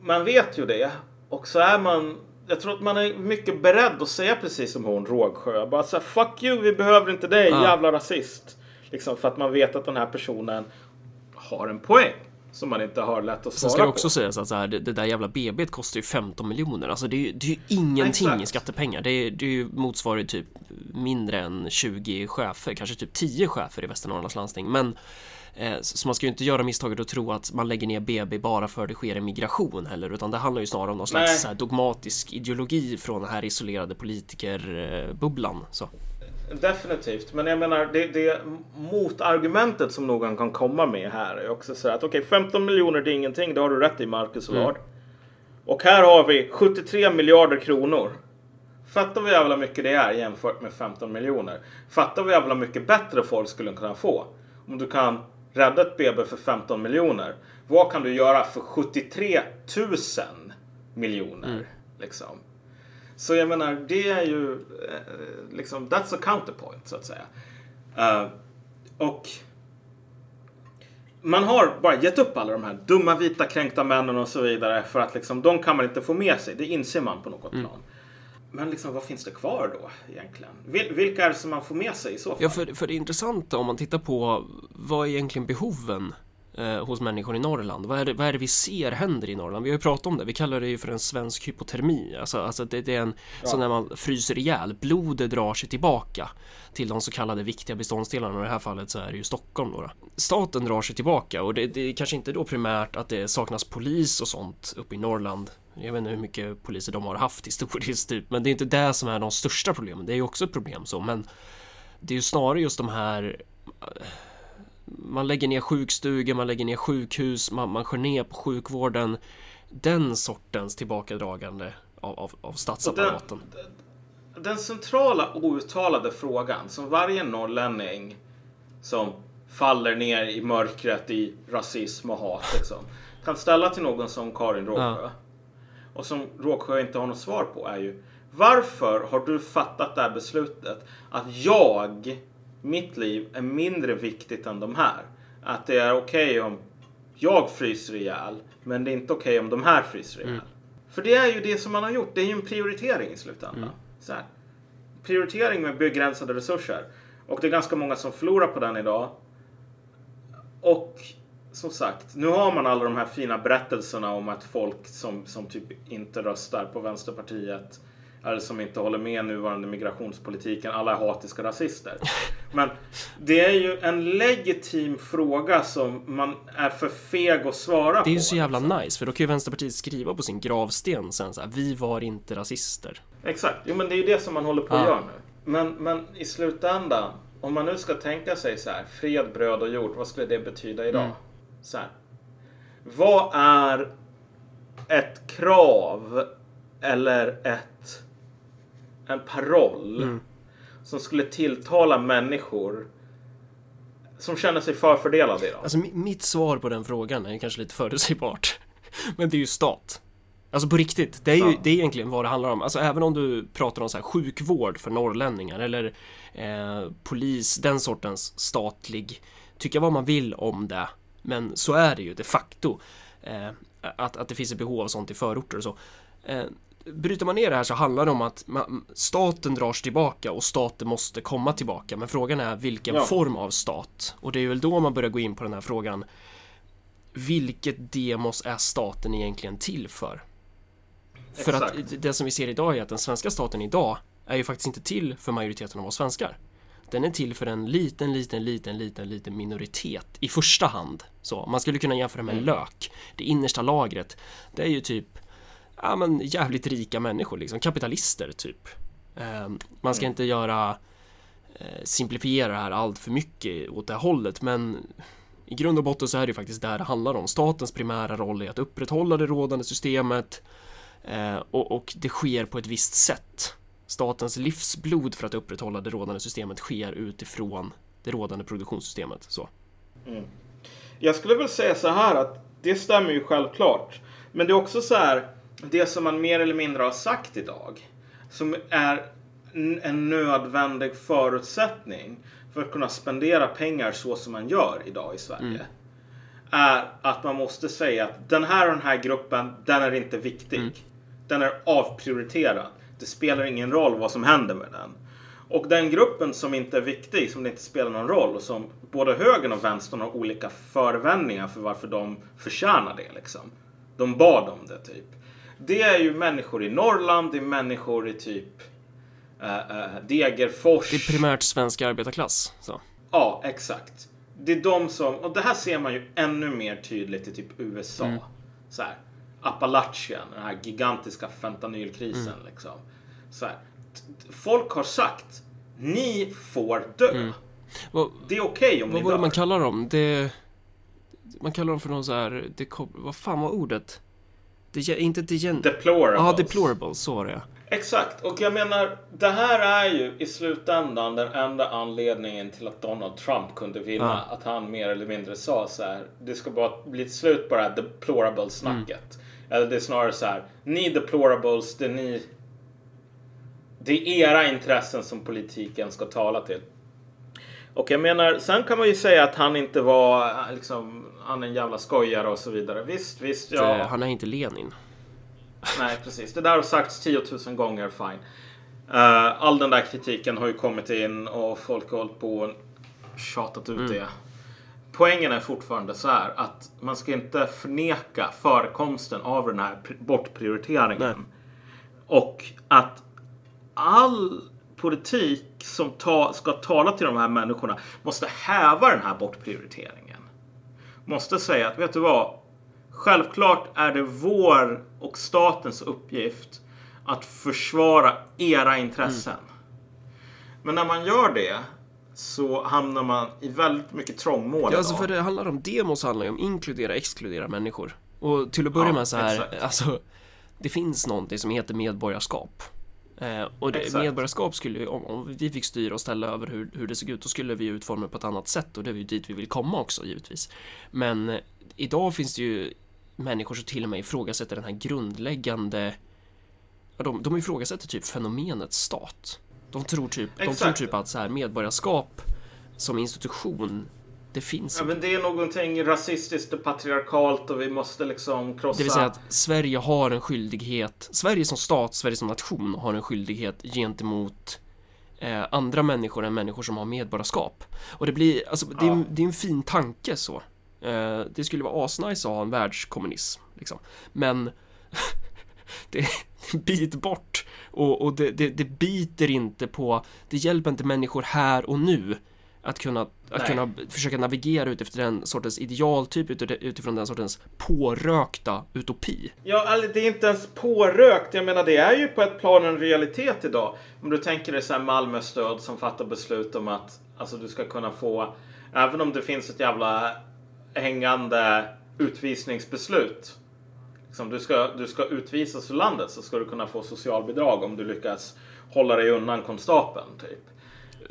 man vet ju det. Och så är man, jag tror att man är mycket beredd att säga precis som hon Rågsjö. Bara så här, fuck you, vi behöver inte dig, Ja. jävla rasist. Liksom för att man vet att den här personen har en poäng. Som man inte har lätt att Sen ska svara det också på. sägas att så här, det, det där jävla BB kostar ju 15 miljoner. Alltså det är det är ju ingenting Exakt. i skattepengar. Det, är, det motsvarar ju typ mindre än 20 chefer, kanske typ 10 chefer i Västernorrlands landsting. Men eh, så man ska ju inte göra misstaget att tro att man lägger ner BB bara för att det sker en migration heller, utan det handlar ju snarare om någon slags dogmatisk ideologi från den här isolerade politikerbubblan. Så. Definitivt, men jag menar det, det motargumentet som någon kan komma med här är också så här att okej 15 miljoner det är ingenting, det har du rätt i Marcus Mm. Ward. Och här har vi 73 miljarder kronor Fattar vi jävla mycket det är jämfört med 15 miljoner. Fattar vi jävla mycket bättre folk skulle kunna få. Om du kan rädda ett BB för 15 miljoner. Vad kan du göra för 73 000 miljoner? Liksom. Så jag menar, det är ju eh, liksom, that's a counterpoint så att säga. Eh, och man har bara gett upp alla de här dumma vita kränkta männen och så vidare för att liksom, de kan man inte få med sig. Det inser man på något plan. Men liksom, vad finns det kvar då egentligen? Vil- vilka är det som man får med sig i så fall? Ja, för, för det intressanta om man tittar på vad är egentligen behoven eh, hos människor i Norrland? Vad är, det, vad är det vi ser händer i Norrland? Vi har ju pratat om det, vi kallar det ju för en svensk hypotermi. Alltså, alltså det, det är en, så när man fryser ihjäl, blodet drar sig tillbaka till de så kallade viktiga beståndsdelarna och i det här fallet så är det ju Stockholm då. då. Staten drar sig tillbaka och det, det är kanske inte då primärt att det saknas polis och sånt uppe i Norrland. Jag vet inte hur mycket poliser de har haft historiskt typ, men det är inte det som är de största problemen. Det är ju också ett problem så, men det är ju snarare just de här man lägger ner sjukstugor, man lägger ner sjukhus, man, man skär ner på sjukvården. Den sortens tillbakadragande av, av, av statsapparaten. Den centrala outtalade frågan som varje norrlänning som faller ner i mörkret i rasism och hat liksom, kan ställa till någon som Karin Rågsjö Ja. och som Rågsjö inte har något svar på är ju varför har du fattat det här beslutet att jag, mitt liv är mindre viktigt än de här? Att det är okej om jag fryser ihjäl men det är inte okej om de här fryser ihjäl. För det är ju det som man har gjort. Det är ju en prioritering i slutändan. Så här. Prioritering med begränsade resurser. Och det är ganska många som förlorar på den idag. Och som sagt, nu har man alla de här fina berättelserna om att folk som, som typ inte röstar på Vänsterpartiet eller som inte håller med nuvarande migrationspolitiken, alla är hatiska rasister. Men det är ju en legitim fråga som man är för feg att svara på. Det är ju så jävla nice, för då kan ju Vänsterpartiet skriva på sin gravsten sen så här, vi var inte rasister. Exakt, jo men det är ju det som man håller på att Ja. göra nu. Men, men i slutändan, om man nu ska tänka sig så här, fred, bröd och jord, vad skulle det betyda idag? Mm. Så här. Vad är ett krav eller ett, en paroll Mm. som skulle tilltala människor som känner sig förfördelade idag? Alltså mi- mitt svar på den frågan är kanske lite förutsägbart. Men det är ju stat. Alltså på riktigt, det är ju det är egentligen vad det handlar om. Alltså även om du pratar om så här sjukvård för norrlänningar eller eh, polis, den sortens statlig, tycka vad man vill om det. Men så är det ju de facto. Eh, att, att det finns ett behov av sånt i förorter och så. Eh, bryter man ner det här så handlar det om att man, staten drar sig tillbaka och staten måste komma tillbaka. Men frågan är vilken Ja. form av stat? Och det är väl då man börjar gå in på den här frågan. Vilket demos är staten egentligen till för? För att Exakt. det som vi ser idag är att den svenska staten idag är ju faktiskt inte till för majoriteten av oss svenskar. Den är till för en liten, liten, liten, liten, liten minoritet i första hand. Så man skulle kunna jämföra med en lök. Det innersta lagret, det är ju typ ja, men jävligt rika människor, liksom kapitalister typ. Eh, man ska inte göra eh, simplifiera det här allt för mycket åt det här hållet, men i grund och botten så är det ju faktiskt där det handlar om. Statens primära roll är att upprätthålla det rådande systemet eh, och, och det sker på ett visst sätt. Statens livsblod för att upprätthålla det rådande systemet sker utifrån det rådande produktionssystemet. Så. Jag skulle väl säga så här att det stämmer ju självklart. Men det är också så här, det som man mer eller mindre har sagt idag, som är en nödvändig förutsättning för att kunna spendera pengar så som man gör idag i Sverige. Är att man måste säga att den här och den här gruppen, den är inte viktig. Den är avprioriterad. Det spelar ingen roll vad som händer med den. Och den gruppen som inte är viktig, som det inte spelar någon roll och som både högern och vänstern har olika förevändningar för varför de förtjänar det liksom. De bad om det typ. Det är ju människor i Norrland, det är människor i typ äh, äh, Degerfors. Det är primärt svensk arbetarklass. Så. Ja, exakt. Det är de som, och det här ser man ju ännu mer tydligt i typ USA. Mm. Så här, Appalachien, den här gigantiska fentanylkrisen Mm. liksom. Så här, folk har sagt, ni får dö. Vad, Det är okej om Mm. vad ni var det man kallar dem? Det... Man kallar dem för någon så här... Det, vad fan var ordet? Det, inte degen... Deplorables. Ja, deplorables, så var det. Exakt, och jag menar det här är ju i slutändan den enda anledningen till att Donald Trump kunde vinna. Att han mer eller mindre sa så här. Det ska bara bli ett slut på det här deplorable snacket. Eller det är snarare så här. Ni deplorables, det är ni. Det är era intressen som politiken ska tala till. Och jag menar, sen kan man ju säga att han inte var eh, liksom, han är en jävla skojare och så vidare. Visst, visst, ja. Eh, Han är inte Lenin. Nej, precis. Det där har sagts 10 000 gånger, fine. Eh, all den där kritiken har ju kommit in och folk har hållit på och tjatat ut det. Poängen är fortfarande så här att man ska inte förneka förekomsten av den här pri- bortprioriteringen. Nej. Och att all politik som ta, ska tala till de här människorna måste häva den här bortprioriteringen. Måste säga att, vet du vad? Självklart är det vår och statens uppgift att försvara era intressen. Men när man gör det så hamnar man i väldigt mycket trångmål Ja, alltså för det handlar om demos handlar ju om inkludera, exkludera människor. Och till att börja Ja, med så här, exakt. alltså det finns någonting som heter medborgarskap. Eh, och det, medborgarskap skulle ju, om, om vi fick styra och ställa över hur, hur det såg ut, då skulle vi utforma det på ett annat sätt och det är ju dit vi vill komma också givetvis. Men eh, idag finns det ju människor som till och med ifrågasätter den här grundläggande Ja, de, de ifrågasätter typ fenomenet stat. De tror typ, de tror typ att så här medborgarskap som institution, det finns Ja, men det är någonting rasistiskt och patriarkalt och vi måste liksom krossa... Det vill säga att Sverige har en skyldighet, Sverige som stat, Sverige som nation har en skyldighet gentemot eh, andra människor än människor som har medborgarskap. Och det blir, alltså det är, Ja. det är en fin tanke så. Eh, det skulle vara asnice att ha en världskommunism, liksom. Men det är en bit bort och, och det, det, det biter inte på, det hjälper inte människor här och nu att kunna, att Nej. kunna försöka navigera ut den sortens idealtyp ut- utifrån den sortens pårökta utopi. Ja, det är inte ens pårökt. Jag menar, det är ju på ett plan en realitet idag. Om du tänker dig så här Malmö stöd som fattar beslut om att alltså, du ska kunna få, även om det finns ett jävla hängande utvisningsbeslut. Liksom, du, ska, du ska utvisas ur landet så ska du kunna få socialbidrag om du lyckas hålla dig undan konstapeln, typ.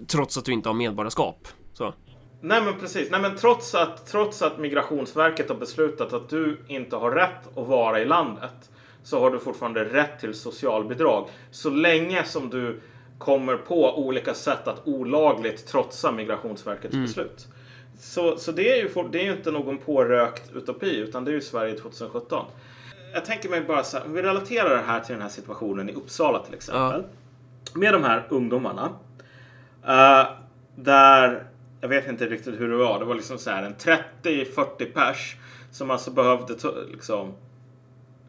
Trots att du inte har medborgarskap. Så. Nej men precis. Nej men trots att, trots att Migrationsverket har beslutat att du inte har rätt att vara i landet så har du fortfarande rätt till socialbidrag. Så länge som du kommer på olika sätt att olagligt trotsa Migrationsverkets beslut. Så, så det, är ju det är ju inte någon pårökt utopi utan det är ju Sverige 2017. Jag tänker mig bara så här, om vi relaterar det här till den här situationen i Uppsala till exempel. Med de här ungdomarna. Eh, där, jag vet inte riktigt hur det var, det var liksom så här en 30-40 pers som alltså behövde ta, liksom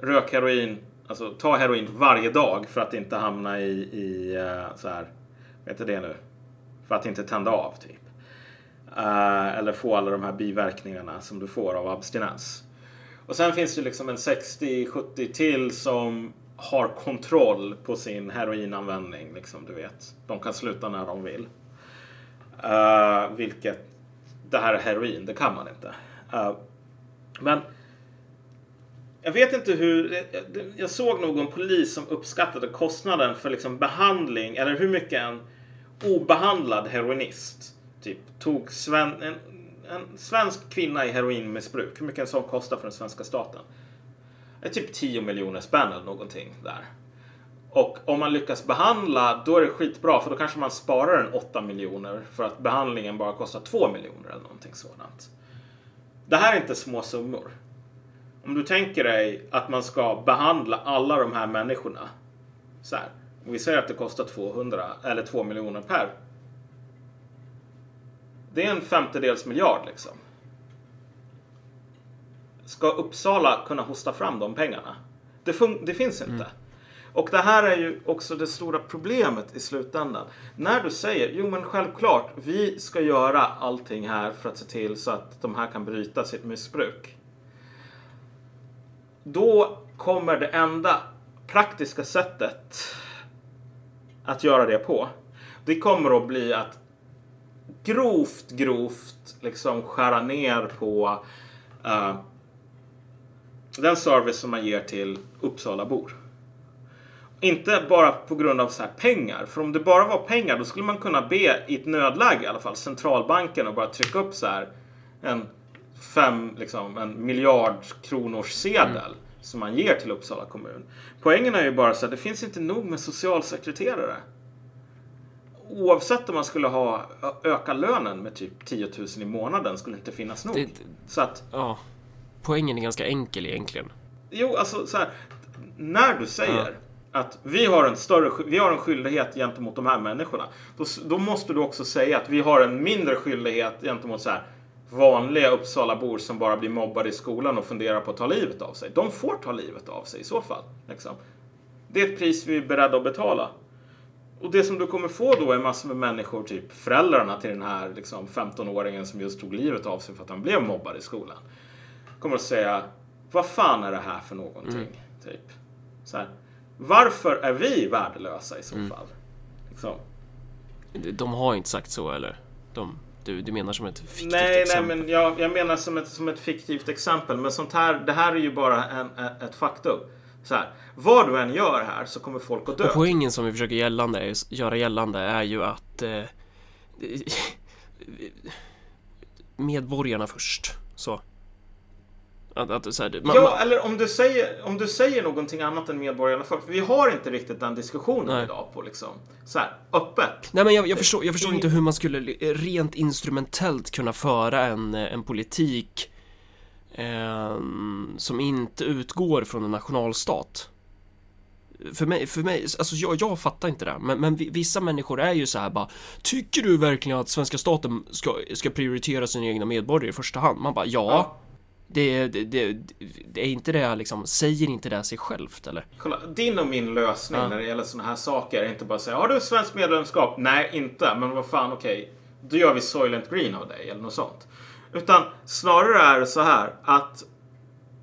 rökheroin, alltså ta heroin varje dag för att inte hamna i, i uh, så här, vad heter det nu? För att inte tända av typ. Uh, eller få alla de här biverkningarna som du får av abstinens. Och sen finns det liksom en 60-70 till som har kontroll på sin heroinanvändning. Liksom, du vet. De kan sluta när de vill. Uh, vilket, det här är heroin, det kan man inte. Uh, men jag vet inte hur, eh, jag såg någon polis som uppskattade kostnaden för liksom behandling, eller hur mycket en obehandlad heroinist typ tog sven, en, en svensk kvinna i heroinmissbruk, hur mycket en sån kostar för den svenska staten? Det är typ 10 miljoner spänn eller någonting där. Och om man lyckas behandla, då är det skitbra för då kanske man sparar en 8 miljoner för att behandlingen bara kostar 2 miljoner eller någonting sådant. Det här är inte små summor. Om du tänker dig att man ska behandla alla de här människorna så här. Och vi säger att det kostar 200 eller 2 miljoner per. Det är en femtedels miljard liksom. Ska Uppsala kunna hosta fram de pengarna? Det, det finns inte. Och det här är ju också det stora problemet i slutändan. När du säger, jo men självklart, vi ska göra allting här för att se till så att de här kan bryta sitt missbruk. Då kommer det enda praktiska sättet att göra det på. Det kommer att bli att grovt, grovt liksom skära ner på eh, den service som man ger till Uppsalabor. Inte bara på grund av så här pengar. För om det bara var pengar då skulle man kunna be i ett nödläge i alla fall centralbanken och bara trycka upp så här en fem, liksom en miljard kronors sedel som man ger till Uppsala kommun. Poängen är ju bara så att det finns inte nog med socialsekreterare. Oavsett om man skulle ha öka lönen med typ 10 000 i månaden skulle det inte finnas nog. Det- Så att Ja. Poängen är ganska enkel egentligen. Jo, alltså så här. När du säger att vi har en större vi har en skyldighet gentemot de här människorna. Då, då måste du också säga att vi har en mindre skyldighet gentemot så här vanliga Uppsalabor som bara blir mobbade i skolan och funderar på att ta livet av sig. De får ta livet av sig i så fall. Liksom. Det är ett pris vi är beredda att betala. Och det som du kommer få då är massor med människor, typ föräldrarna till den här liksom, 15-åringen som just tog livet av sig för att han blev mobbad i skolan. Kommer att säga, vad fan är det här för någonting? Typ. Så här, varför är vi värdelösa i så fall? Liksom. De har inte sagt så eller? De, du, du menar som ett fiktivt Nej, nej, exempel? men jag, jag menar som ett, som ett fiktivt exempel. Men sånt här, det här är ju bara en, ett, ett faktum. Så här, vad du än gör här så kommer folk att dö. Och poängen som vi försöker gällande, är, göra gällande är ju att eh, medborgarna först. Så. Att, att, så här, man, Ja, man, eller om du, säger, om du säger någonting annat än medborgarna först. Vi har inte riktigt den diskussionen Nej. idag på liksom, så här, öppet. nej men jag, jag förstår, jag förstår inte hur man skulle rent instrumentellt kunna föra en, eh, en politik eh, som inte utgår från en nationalstat. För mig, för mig alltså jag, jag fattar inte det. Men, men vi- vissa människor är ju så här bara Tycker du verkligen att svenska staten ska, ska prioritera sina egna medborgare i första hand? Man bara ja. Ja. Det, det, det, det är inte det liksom, säger inte det sig självt eller? Kolla, din och min lösning Ja. när det gäller såna här saker är inte bara att säga har du svenskt medlemskap? Nej, inte. Men vad fan, okej. Då gör vi Soylent Green av dig eller något sånt. Utan snarare är det så här att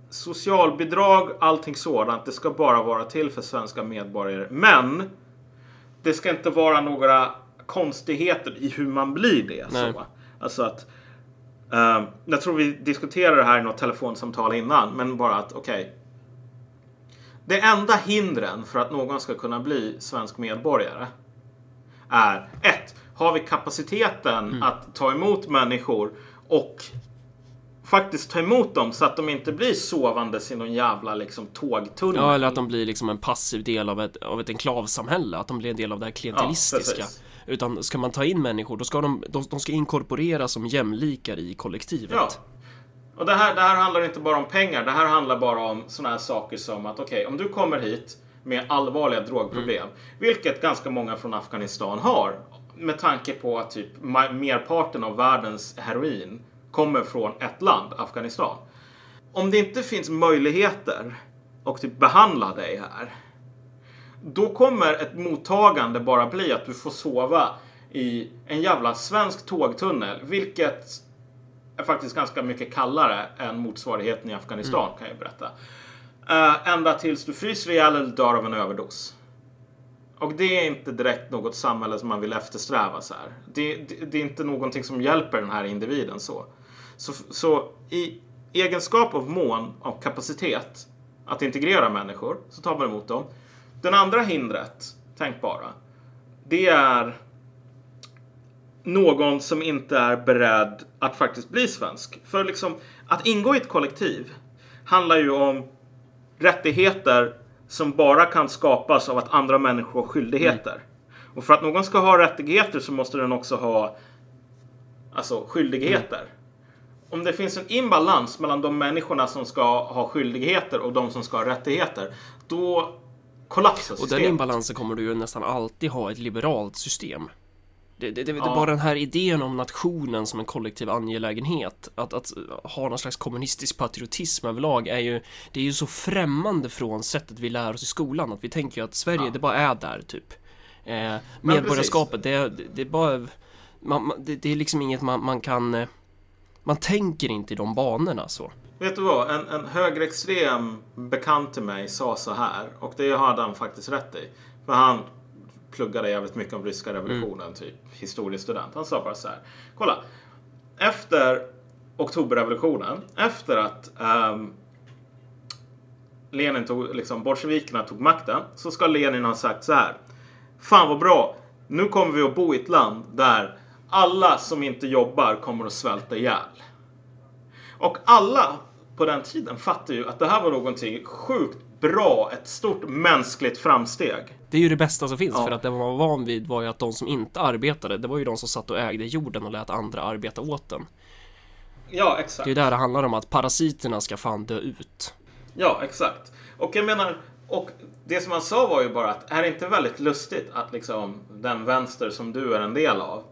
socialbidrag, allting sådant, det ska bara vara till för svenska medborgare. Men det ska inte vara några konstigheter i hur man blir det. Nej. Så. Alltså att eh, jag tror vi diskuterade det här i något telefonsamtal innan, men bara att okej. Det enda hindren för att någon ska kunna bli svensk medborgare är ett, Har vi kapaciteten Mm. att ta emot människor och faktiskt ta emot dem så att de inte blir sovandes i någon jävla liksom tågtunnel? Ja, eller att de blir liksom en passiv del av ett, av ett enklavsamhälle, att de blir en del av det här klientelistiska. precis. Utan ska man ta in människor, då ska de, de, de ska inkorporeras som jämlikar i kollektivet. Ja. Och det här, det här handlar inte bara om pengar. Det här handlar bara om såna här saker som att okej, om du kommer hit med allvarliga drogproblem, vilket ganska många från Afghanistan har, med tanke på att typ merparten av världens heroin kommer från ett land, Afghanistan. Om det inte finns möjligheter att typ behandla dig här, då kommer ett mottagande bara bli att du får sova i en jävla svensk tågtunnel, vilket är faktiskt ganska mycket kallare än motsvarigheten i Afghanistan kan jag berätta. Uh, ända tills du fryser ihjäl eller dör av en överdos. Och det är inte direkt något samhälle som man vill eftersträva så här. Det, det, det är inte någonting som hjälper den här individen så. Så, så i egenskap av mån av kapacitet att integrera människor så tar man emot dem. Den andra hindret, tänk bara, det är någon som inte är beredd att faktiskt bli svensk. För liksom, att ingå i ett kollektiv handlar ju om rättigheter som bara kan skapas av att andra människor har skyldigheter. Och för att någon ska ha rättigheter så måste den också ha alltså, skyldigheter. Om det finns en imbalans mellan de människorna som ska ha skyldigheter och de som ska ha rättigheter, då kollapsar Och den systemet. imbalansen kommer du ju nästan alltid ha i ett liberalt system. Det, det, det, det Ja. är bara den här idén om nationen som en kollektiv angelägenhet. Att, att ha någon slags kommunistisk patriotism överlag är ju Det är ju så främmande från sättet vi lär oss i skolan. Att vi tänker ju att Sverige, Ja. det bara är där typ. Eh, medborgarskapet, det, det, det är bara man, det, det är liksom inget man, man kan eh, Man tänker inte i de banorna så. Vet du vad? En, en högerextrem bekant till mig sa så här och det hade han faktiskt rätt i. För han pluggade jävligt mycket om ryska revolutionen, typ historiestudent. Han sa bara så här. Kolla. Efter oktoberrevolutionen, efter att ehm, Lenin tog, liksom bolsjevikerna tog makten så ska Lenin ha sagt så här. Fan vad bra. Nu kommer vi att bo i ett land där alla som inte jobbar kommer att svälta ihjäl. Och alla på den tiden fattade ju att det här var någonting sjukt bra, ett stort mänskligt framsteg. Det är ju det bästa som finns Ja. för att det man var van vid var ju att de som inte arbetade, det var ju de som satt och ägde jorden och lät andra arbeta åt den. Ja, Det exakt. är ju där det handlar om att parasiterna ska fan dö ut. Ja, exakt. Och jag menar, och det som han sa var ju bara att är det inte väldigt lustigt att liksom den vänster som du är en del av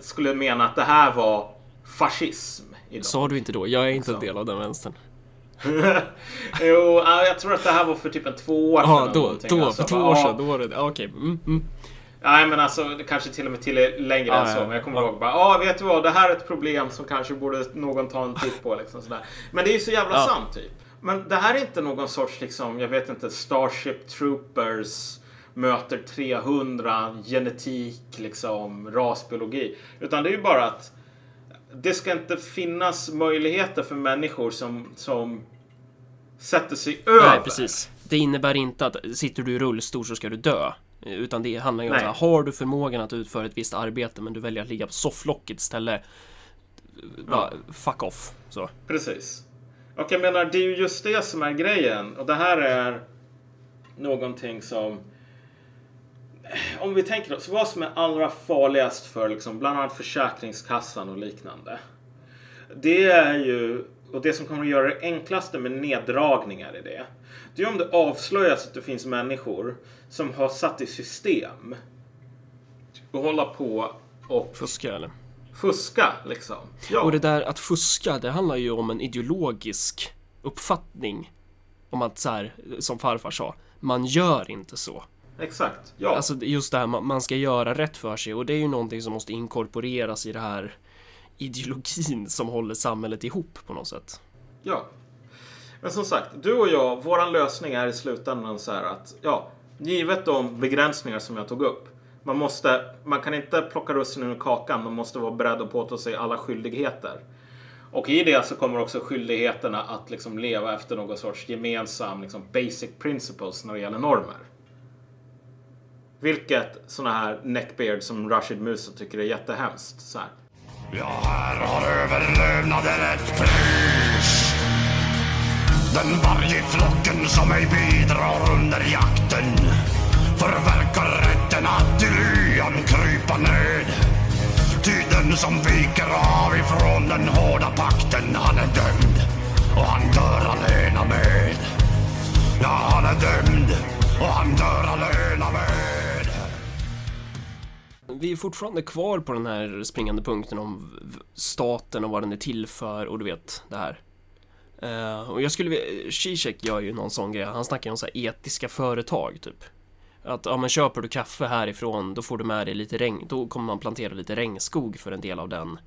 skulle mena att det här var fascism idag. Sa du inte då? Jag är inte en del av den vänstern. jo, ja, jag tror att det här var för typ en två år sedan. Ja, då, då, Alltså, för två år ja, sedan, då var det ja, Okej, mm, mm. Nej, men alltså kanske till och med till längre Ja, än så. ja. Men jag kommer ihåg bara, ja, vet du vad, det här är ett problem som kanske borde någon ta en titt på. Liksom, sådär. Men det är ju så jävla Ja. sant typ. Men det här är inte någon sorts, liksom, jag vet inte, Starship Troopers möter 300, genetik, liksom, rasbiologi. Utan det är ju bara att det ska inte finnas möjligheter för människor som, som sätter sig över. Nej, precis. Det innebär inte att sitter du i rullstol så ska du dö. Utan det handlar ju om här, har du förmågan att utföra ett visst arbete men du väljer att ligga på sofflocket istället. Bara, fuck off. Så. Precis. Och jag menar, det är ju just det som är grejen. Och det här är någonting som... Om vi tänker oss vad som är allra farligast för liksom, bland annat Försäkringskassan och liknande. Det är ju, och det som kommer att göra det enklaste med neddragningar i det. Det är om det avslöjas att det finns människor som har satt i system att hålla på och Fuska eller? fuska liksom. Ja. Och det där att fuska, det handlar ju om en ideologisk uppfattning. Om att så här, som farfar sa, man gör inte så. Exakt. Ja. Alltså just det här, man ska göra rätt för sig och det är ju någonting som måste inkorporeras i det här ideologin som håller samhället ihop på något sätt. Ja. Men som sagt, du och jag, våran lösning är i slutändan så här att, ja, givet de begränsningar som jag tog upp. Man måste, man kan inte plocka russinen ur kakan, man måste vara beredd att påta sig alla skyldigheter. Och i det så kommer också skyldigheterna att liksom leva efter någon sorts gemensam liksom basic principles när det gäller normer. Vilket såna här neckbeard som Rashid Musa tycker är jättehemskt. Så här. Ja, här har överlevnaden ett pris. Den vargflocken som ej bidrar under jakten förverkar rätten att i lyan krypa ned. Ty den som viker av ifrån den hårda pakten, han är dömd och han dör alena med. Ja, han är dömd och han dör alena med. Vi är fortfarande kvar på den här springande punkten om staten och vad den är till för och du vet det här. Uh, och jag skulle vilja, Zizek gör ju någon sån grej, han snackar om så här etiska företag typ. Att ja men köper du kaffe härifrån då får du med dig lite regn, då kommer man plantera lite regnskog för en del av den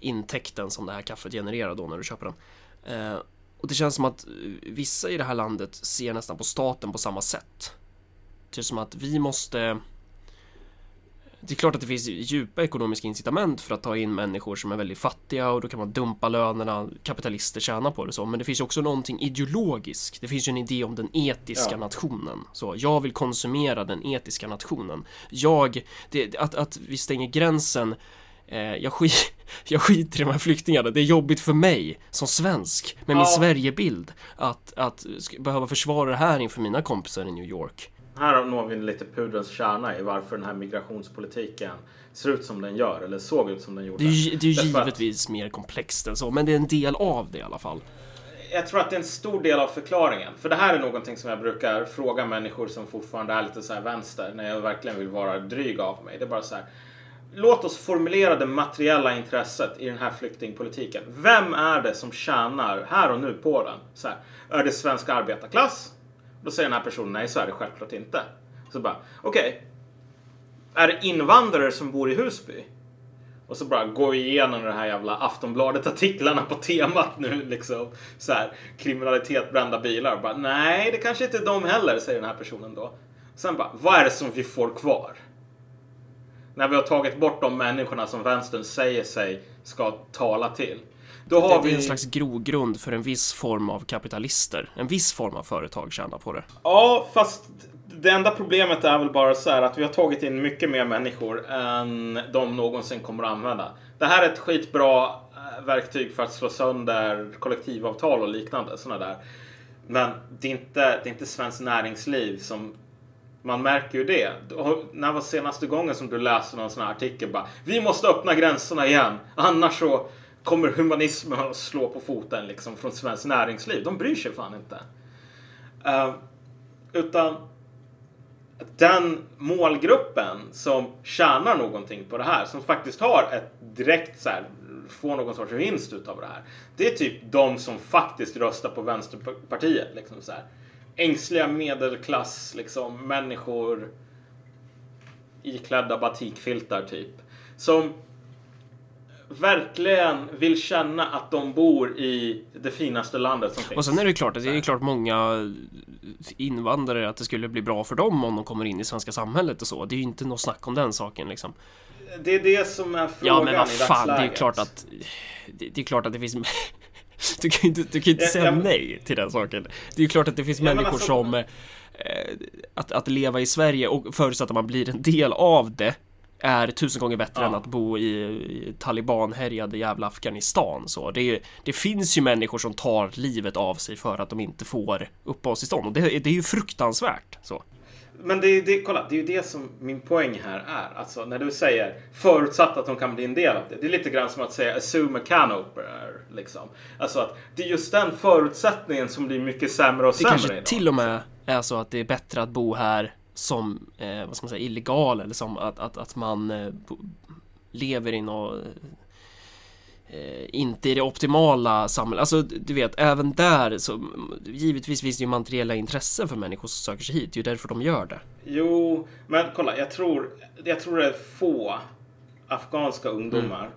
intäkten som det här kaffet genererar då när du köper den. Uh, och det känns som att eh, vissa i det här landet ser nästan på staten på samma sätt. Det är som att vi måste det är klart att det finns djupa ekonomiska incitament för att ta in människor som är väldigt fattiga och då kan man dumpa lönerna, kapitalister tjänar på det så, men det finns ju också någonting ideologiskt. Det finns ju en idé om den etiska Ja. nationen. Så, jag vill konsumera den etiska nationen. Jag, det, att, att vi stänger gränsen Eh, jag, skit, jag skiter i de här flyktingarna, det är jobbigt för mig som svensk med min Ja. Sverigebild att, att behöva försvara det här inför mina kompisar i New York. Här når vi lite pudrens kärna i varför den här migrationspolitiken ser ut som den gör, eller såg ut som den gjorde. Det är ju, det är ju Därför att givetvis mer komplext än så, men det är en del av det i alla fall. Jag tror att det är en stor del av förklaringen. För det här är någonting som jag brukar fråga människor som fortfarande är lite så här vänster, när jag verkligen vill vara dryg av mig. Det är bara så här. Låt oss formulera det materiella intresset i den här flyktingpolitiken. Vem är det som tjänar här och nu på den? Så här, är det svensk arbetarklass? Då säger den här personen nej, så är det självklart inte. Så bara, okej. Är det invandrare som bor i Husby? Och så bara går vi igenom de här jävla Aftonbladet-artiklarna på temat nu liksom. Så här, kriminalitet, brända bilar. Och bara, nej, det kanske inte är de heller, säger den här personen då. Sen bara, vad är det som vi får kvar? När vi har tagit bort de människorna som vänstern säger sig ska tala till. Då har Det vi... är en slags grogrund för en viss form av kapitalister. En viss form av företag tjänar på det. Ja, fast det enda problemet är väl bara så här att vi har tagit in mycket mer människor än de någonsin kommer att använda. Det här är ett skitbra eh, verktyg för att slå sönder kollektivavtal och liknande sådana där. Men det är inte, det är inte svenskt näringsliv som man märker ju det. När var senaste gången som du läste någon sån här artikel bara Vi måste öppna gränserna igen. Annars så kommer humanismen att slå på foten liksom från svenskt näringsliv. De bryr sig fan inte. Uh, utan den målgruppen som tjänar någonting på det här, som faktiskt har ett direkt så här, får någon sorts vinst utav det här. Det är typ de som faktiskt röstar på Vänsterpartiet. Liksom så här. Ängsliga medelklass, liksom människor iklädda batikfiltar typ. Som verkligen vill känna att de bor i det finaste landet som finns. Och sen är det ju klart att det är klart många invandrare att det skulle bli bra för dem om de kommer in i svenska samhället och så. Det är ju inte något snack om den saken liksom. Det är det som är frågan Ja men vad fan, det är ju klart att det, det är klart att det finns Du kan ju inte, du kan inte Ja, säga ja. nej till den saken. Det är ju klart att det finns men människor alltså- som eh, att, att leva i Sverige och förutsatt att man blir en del av det är tusen gånger bättre Ja. än att bo i, i talibanhärjade jävla Afghanistan så. Det, är, det finns ju människor som tar livet av sig för att de inte får uppehållstillstånd och det, det är ju fruktansvärt så. Men det det, kolla, det är ju det som min poäng här är. Alltså när du säger förutsatt att de kan bli en del av det. Det är lite grann som att säga assume a can opener. Liksom. Alltså att det är just den förutsättningen som blir mycket sämre och Det sämre kanske idag. till och med är så att det är bättre att bo här som, eh, vad ska man säga, illegal eller som att, att, att man eh, lever i något eh, inte i det optimala samhället. Alltså du vet, även där så givetvis finns det ju materiella intressen för människor som söker sig hit. Det är ju därför de gör det. Jo, men kolla, jag tror, jag tror det är få afghanska ungdomar Mm.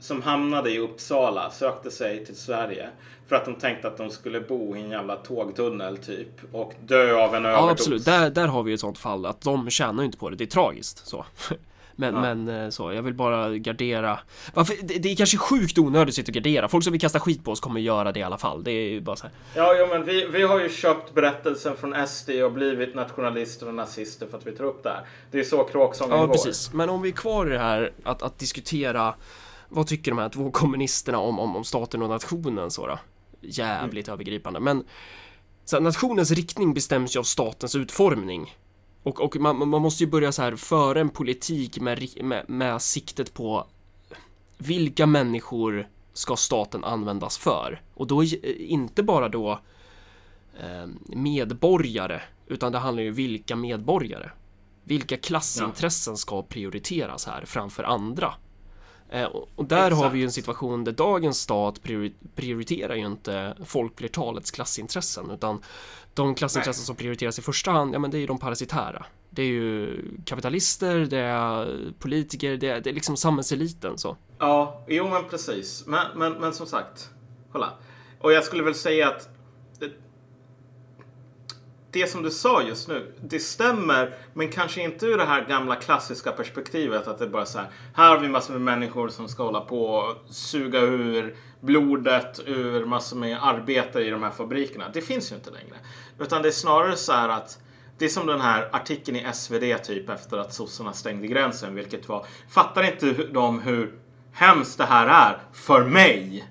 Som hamnade i Uppsala, sökte sig till Sverige för att de tänkte att de skulle bo i en jävla tågtunnel typ och dö av en Ja överdos. absolut, där, där har vi ju ett sånt fall att de tjänar ju inte på det. Det är tragiskt så. Men, Ja. men eh, så, jag vill bara gardera Varför, det, det är kanske sjukt onödigt att sitta och gardera Folk som vill kasta skit på oss kommer göra det i alla fall Det är ju bara så här. Ja, ja men vi, vi har ju köpt berättelsen från SD och blivit nationalister och nazister för att vi tar upp det här. Det är så kråksången Ja går. precis, men om vi är kvar i det här att, att diskutera Vad tycker de här två kommunisterna om, om, om staten och nationen så då? Jävligt övergripande men så här, Nationens riktning bestäms ju av statens utformning Och, och man, man måste ju börja så här föra en politik med, med, med siktet på Vilka människor ska staten användas för? Och då är- inte bara då eh, medborgare utan det handlar ju om vilka medborgare vilka klassintressen ska prioriteras här framför andra? Eh, och, där har Exakt. vi ju en situation där dagens stat priori- prioriterar ju inte folkflertalets klassintressen utan de klassintressen Nej. som prioriteras i första hand, ja men det är ju de parasitära. Det är ju kapitalister, det är politiker, det är, det är liksom samhällseliten så. Ja, jo men precis. Men, men, men som sagt, kolla. Och jag skulle väl säga att det som du sa just nu, det stämmer, men kanske inte ur det här gamla klassiska perspektivet att det bara är så här, här har vi massor med människor som ska hålla på och suga ur blodet ur massor med arbetare i de här fabrikerna. Det finns ju inte längre. Utan det är snarare så här att det är som den här artikeln i SvD typ efter att sossarna stängde gränsen, vilket var Fattar inte de hur hemskt det här är för mig?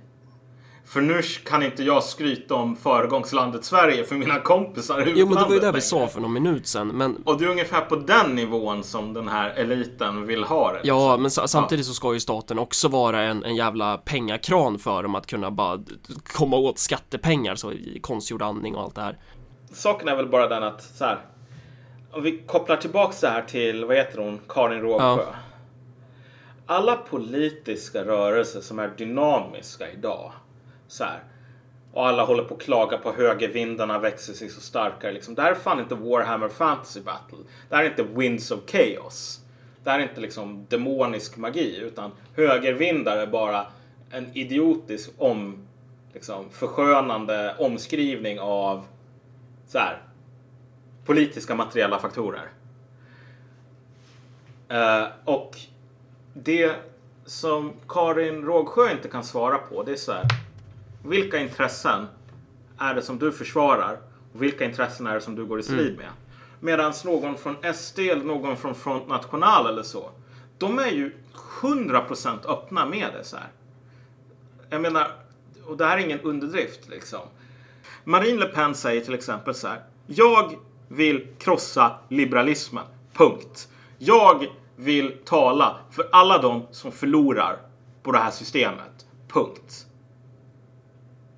För nu kan inte jag skryta om föregångslandet Sverige för mina kompisar i Jo men det var ju utlandet det vi sa för någon minut sedan men Och det är ungefär på den nivån som den här eliten vill ha det. Ja, liksom. men sa- samtidigt så ska ju staten också vara en, en jävla pengakran för dem att kunna bara komma åt skattepengar så i konstgjord andning och allt det här. Saken är väl bara den att så här. Om vi kopplar tillbaks det här till, vad heter hon, Karin Rågsjö. Ja. Alla politiska rörelser som är dynamiska idag. Så här. Och alla håller på att klaga på högervindarna växer sig så starkare. Liksom. Det här är fan inte Warhammer Fantasy Battle. Det här är inte Winds of Chaos. Det här är inte liksom demonisk magi. Utan högervindar är bara en idiotisk om, liksom, förskönande omskrivning av så här, politiska materiella faktorer. Uh, och det som Karin Rågsjö inte kan svara på det är så här. Vilka intressen är det som du försvarar? Och vilka intressen är det som du går i strid med? Medan någon från SD eller någon från Front National eller så. De är ju 100% öppna med det så här. Jag menar, och det här är ingen underdrift liksom. Marine Le Pen säger till exempel så här. Jag vill krossa liberalismen. Punkt. Jag vill tala för alla de som förlorar på det här systemet. Punkt.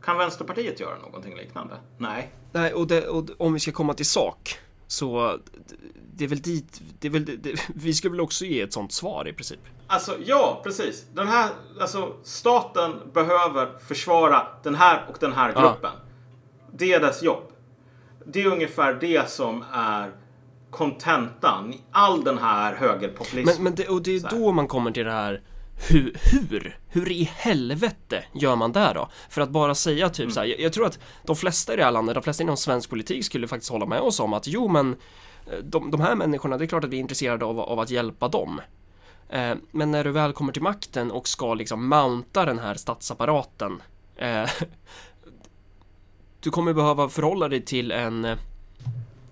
Kan Vänsterpartiet göra någonting liknande? Nej. Nej, och, det, och om vi ska komma till sak så det är väl dit, det är väl, det, vi skulle väl också ge ett sånt svar i princip. Alltså, ja, precis. Den här, alltså, staten behöver försvara den här och den här gruppen. Det är dess jobb. Det är ungefär det som är kontentan i all den här högerpopulismen. Men, men det, och det är då man kommer till det här hur, hur, hur i helvete gör man där då? För att bara säga typ så här, jag, jag tror att de flesta i det här landet, de flesta inom svensk politik skulle faktiskt hålla med oss om att jo men eh, de, de här människorna, det är klart att vi är intresserade av, av att hjälpa dem. Eh, men när du väl kommer till makten och ska liksom mounta den här statsapparaten eh, du kommer behöva förhålla dig till en eh,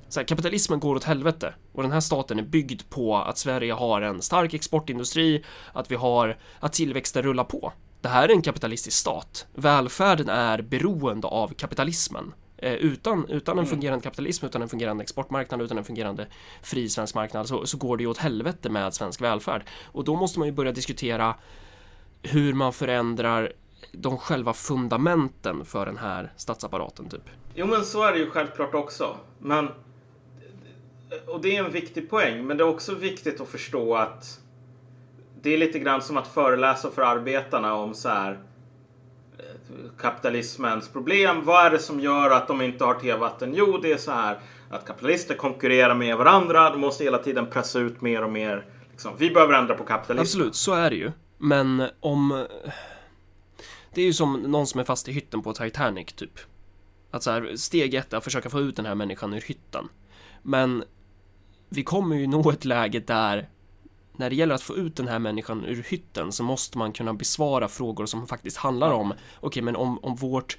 så här, kapitalismen går åt helvete och den här staten är byggd på att Sverige har en stark exportindustri, att vi har att tillväxten rullar på. Det här är en kapitalistisk stat. Välfärden är beroende av kapitalismen. Eh, utan, utan en fungerande kapitalism, utan en fungerande exportmarknad, utan en fungerande fri svensk marknad så, så går det ju åt helvete med svensk välfärd. Och då måste man ju börja diskutera hur man förändrar de själva fundamenten för den här statsapparaten typ. Jo, men så är det ju självklart också. Men... Och det är en viktig poäng, men det är också viktigt att förstå att det är lite grann som att föreläsa för arbetarna om så här eh, kapitalismens problem. Vad är det som gör att de inte har tevatten? Jo, det är så här att kapitalister konkurrerar med varandra. De måste hela tiden pressa ut mer och mer. Liksom. Vi behöver ändra på kapitalismen. Absolut, så är det ju. Men om... Eh, det är ju som någon som är fast i hytten på Titanic, typ. Att så här, steg ett är att försöka få ut den här människan ur hytten. Men vi kommer ju nå ett läge där när det gäller att få ut den här människan ur hytten så måste man kunna besvara frågor som faktiskt handlar om okej, men om, om vårt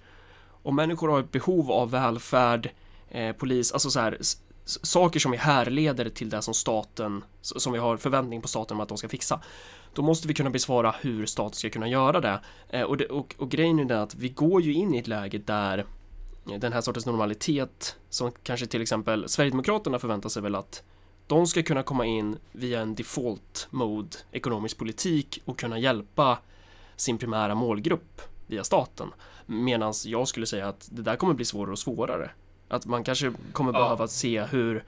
om människor har ett behov av välfärd, eh, polis, alltså så här saker som vi härleder till det som staten, som vi har förväntning på staten om att de ska fixa. Då måste vi kunna besvara hur staten ska kunna göra det. Eh, och, det och, och grejen är den att vi går ju in i ett läge där den här sortens normalitet som kanske till exempel Sverigedemokraterna förväntar sig väl att de ska kunna komma in via en default mode ekonomisk politik och kunna hjälpa sin primära målgrupp via staten. Medan jag skulle säga att det där kommer bli svårare och svårare. Att man kanske kommer Ja. behöva se hur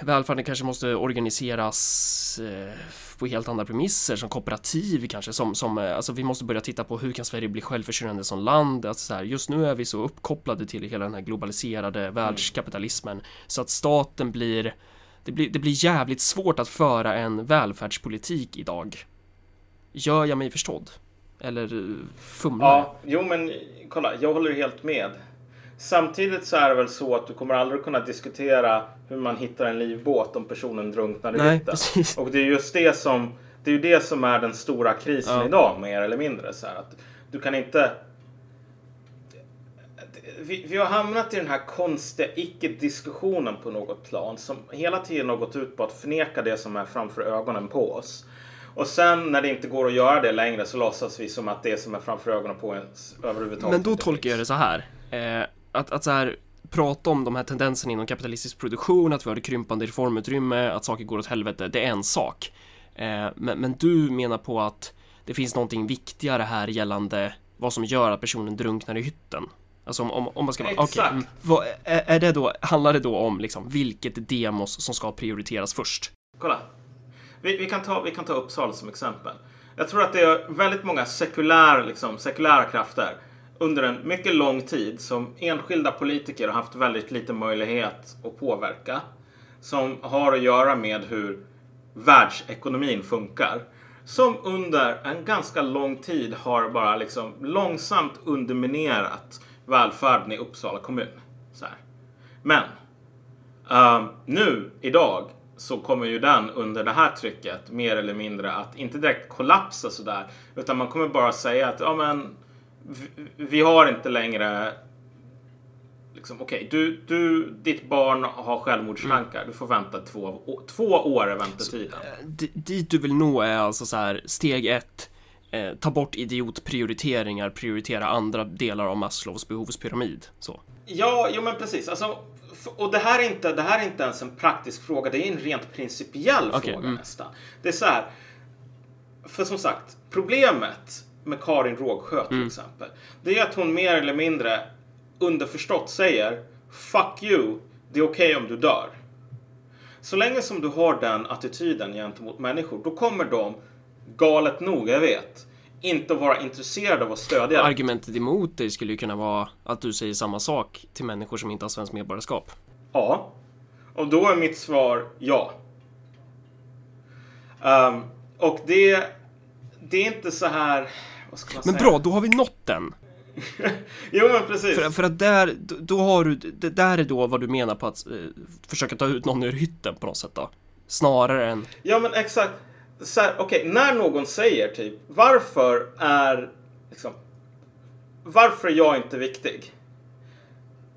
välfärden kanske måste organiseras eh, på helt andra premisser som kooperativ kanske som, som eh, alltså vi måste börja titta på hur kan Sverige bli självförsörjande som land alltså så här, just nu är vi så uppkopplade till hela den här globaliserade världskapitalismen så att staten blir det blir, det blir jävligt svårt att föra en välfärdspolitik idag. Gör jag mig förstådd? Eller eh, fumlar? Ja, jo men kolla, jag håller helt med. Samtidigt så är det väl så att du kommer aldrig kunna diskutera hur man hittar en livbåt om personen drunknar i Nej, precis. Och det är just det som det är ju det som är den stora krisen Ja. idag mer eller mindre. Så här, att du kan inte... Vi, vi har hamnat i den här konstiga icke-diskussionen på något plan som hela tiden har gått ut på att förneka det som är framför ögonen på oss. Och sen när det inte går att göra det längre så låtsas vi som att det som är framför ögonen på oss överhuvudtaget Men då tolkar jag det så här. Eh, att, att så här prata om de här tendenserna inom kapitalistisk produktion, att vi har det krympande reformutrymme, att saker går åt helvete, det är en sak. Eh, men, men du menar på att det finns någonting viktigare här gällande vad som gör att personen drunknar i hytten. Alltså om, om, om man ska Exakt. mm, vad, är, är det då, handlar det då om liksom vilket demos som ska prioriteras först? Kolla. Vi, vi, kan ta, vi kan ta Uppsala som exempel. Jag tror att det är väldigt många sekulär, liksom, sekulära krafter under en mycket lång tid som enskilda politiker har haft väldigt liten möjlighet att påverka. Som har att göra med hur världsekonomin funkar. Som under en ganska lång tid har bara liksom långsamt underminerat välfärden i Uppsala kommun. Så här. Men Ehm, nu, idag, så kommer ju den under det här trycket mer eller mindre att inte direkt kollapsa sådär. Utan man kommer bara säga att ja men vi, vi har inte längre Liksom, Okej, du, du, ditt barn har självmordstankar. Du får vänta två, två år är väntetiden. D- dit du vill nå är alltså så här, steg ett, eh, ta bort idiotprioriteringar, prioritera andra delar av Maslows behovspyramid. Så. Ja, jo men precis. Alltså, och det här, är inte, det här är inte ens en praktisk fråga. Det är en rent principiell Okej, fråga mm. nästan. Det är så här. För som sagt, problemet med Karin Rågsjö till Mm. exempel. Det är att hon mer eller mindre underförstått säger Fuck you, det är okej om du dör. Så länge som du har den attityden gentemot människor, då kommer de, galet nog, jag vet, inte vara intresserade av att stödja. Argumentet emot dig skulle ju kunna vara att du säger samma sak till människor som inte har svenskt medborgarskap. Ja. Och då är mitt svar ja. Ehm, och det, det är inte så här... Vad ska man Men säga? bra, då har vi nått den. Jo, men precis. För, för att där, då- har du, det där är då vad du menar på att eh, försöka ta ut någon ur hytten på något sätt då. Snarare än, Ja, men exakt. Okej, när någon säger typ varför är liksom, varför är jag inte viktig?